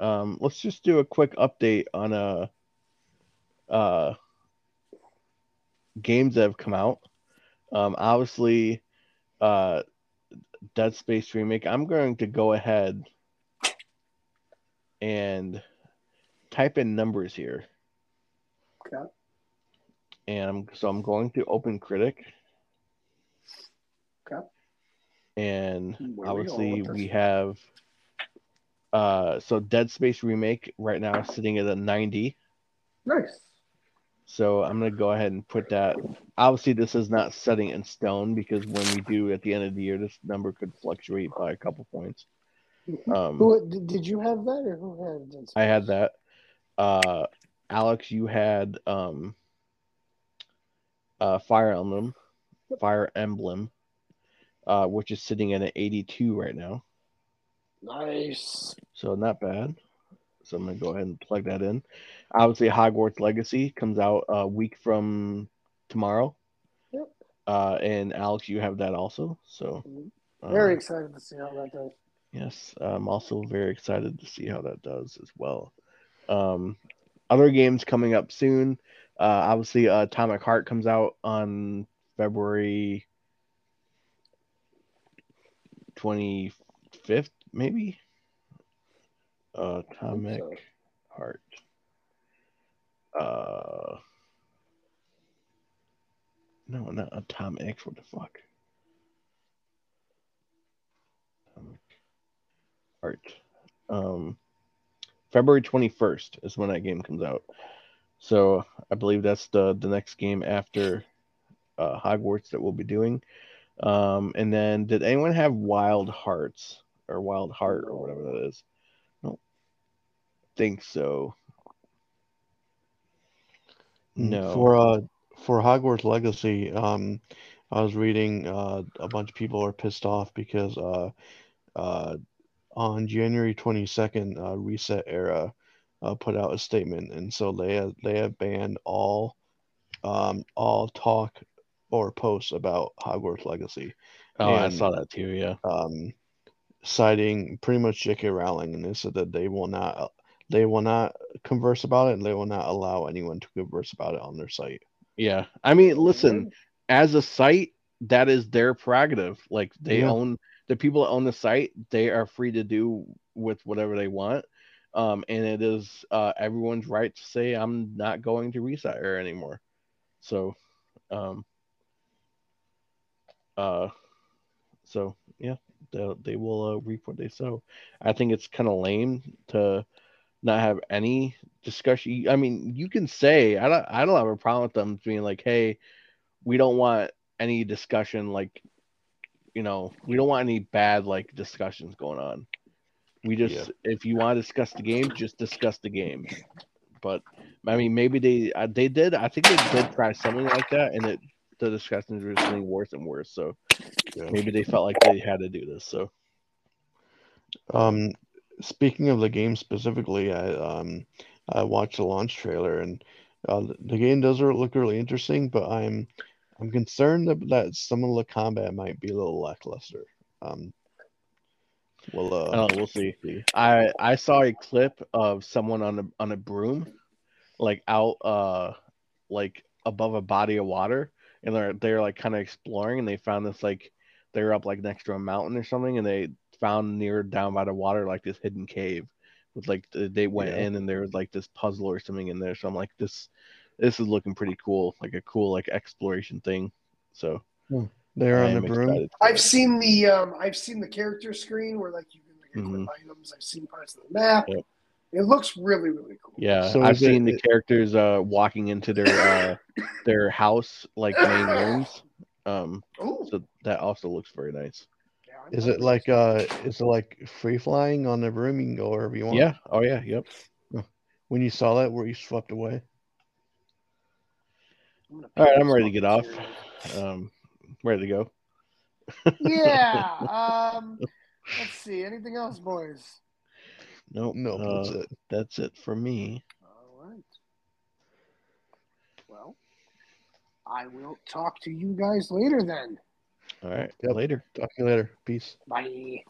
Um, let's just do a quick update on uh, uh, games that have come out. Um, obviously, uh, Dead Space remake. I'm going to go ahead and type in numbers here. Okay. And I'm, so I'm going to open Critic. Okay. And Where we obviously with we have uh so Dead Space remake right now sitting at a 90. Nice. So I'm gonna go ahead and put that. Obviously, this is not setting in stone because when we do at the end of the year, this number could fluctuate by a couple points. Um, Who did, you have that or who had Dead I had that. Uh, Alex, you had um, uh, Fire Emblem, Fire Emblem, uh, which is sitting at an 82 right now. Nice. So not bad. So I'm gonna go ahead and plug that in. Obviously, Hogwarts Legacy comes out a week from tomorrow. Yep. Uh, and Alex, you have that also. So uh, Very excited to see how that does. yes, I'm also very excited to see how that does as well. Um, other games coming up soon. Uh, obviously, uh, Atomic Heart comes out on February 25th, maybe. Atomic so. Heart. Uh, no, not Atomic. What the fuck? Atomic Heart. Um, February 21st is when that game comes out. So I believe that's the the next game after uh, Hogwarts that we'll be doing. Um, and then did anyone have Wild Hearts or Wild Heart or whatever that is? Think so. No. For uh for Hogwarts Legacy, um I was reading uh a bunch of people are pissed off because uh uh on January 22nd, uh Reset Era uh, put out a statement, and so they have, they have banned all um, all talk or posts about Hogwarts Legacy, Oh, I saw that too. Yeah. um, citing pretty much J.K. Rowling, and they said that they will not they will not converse about it, and they will not allow anyone to converse about it on their site. Yeah. I mean, listen, as a site, that is their prerogative. Like they Yeah. own the people that own the site, they are free to do with whatever they want. Um, and it is uh, everyone's right to say I'm not going to resire anymore. So, um, uh, so yeah, they, they will uh, reap what they sow. I think it's kind of lame to not have any discussion. I mean, you can say I don't I don't have a problem with them being like, hey, we don't want any discussion like you know, we don't want any bad like discussions going on. We just Yeah. if you want to discuss the game, just discuss the game. But I mean, maybe they uh, they did. I think they did try something like that, and it the discussions were just getting worse and worse. So Yeah. maybe they felt like they had to do this. So Um, speaking of the game specifically, I um I watched the launch trailer and uh, the- game does look really interesting, but I'm I'm concerned that, that some of the combat might be a little lackluster. Um, well, uh, Oh, we'll see. I I saw a clip of someone on a on a broom, like out uh like above a body of water, and they're they're like kind of exploring, and they found this like they were up like next to a mountain or something, and they found near down by the water like this hidden cave with like they went Yeah. in and there was like this puzzle or something in there. So I'm like this this is looking pretty cool, like a cool like exploration thing. So they're on the broom. I've it. seen the um, I've seen the character screen where like you can like equip items. I've seen parts of the map. Yep. It looks really really cool. Yeah, So I've is it- seen the it- characters uh walking into their uh their house like main rooms. Um so that also looks very nice. Yeah, I'm Is it like uh is it like free flying on the room? You can go wherever you want. Yeah. Oh yeah, yep. When you saw that, were you swept away? All right, I'm ready to get off. Um ready to go. yeah. Um, let's see. Anything else, boys? Nope. No, that's uh, it. That's it for me. All right. Well, I will talk to you guys later then. All right. Yep. Later. Talk to you later. Peace. Bye.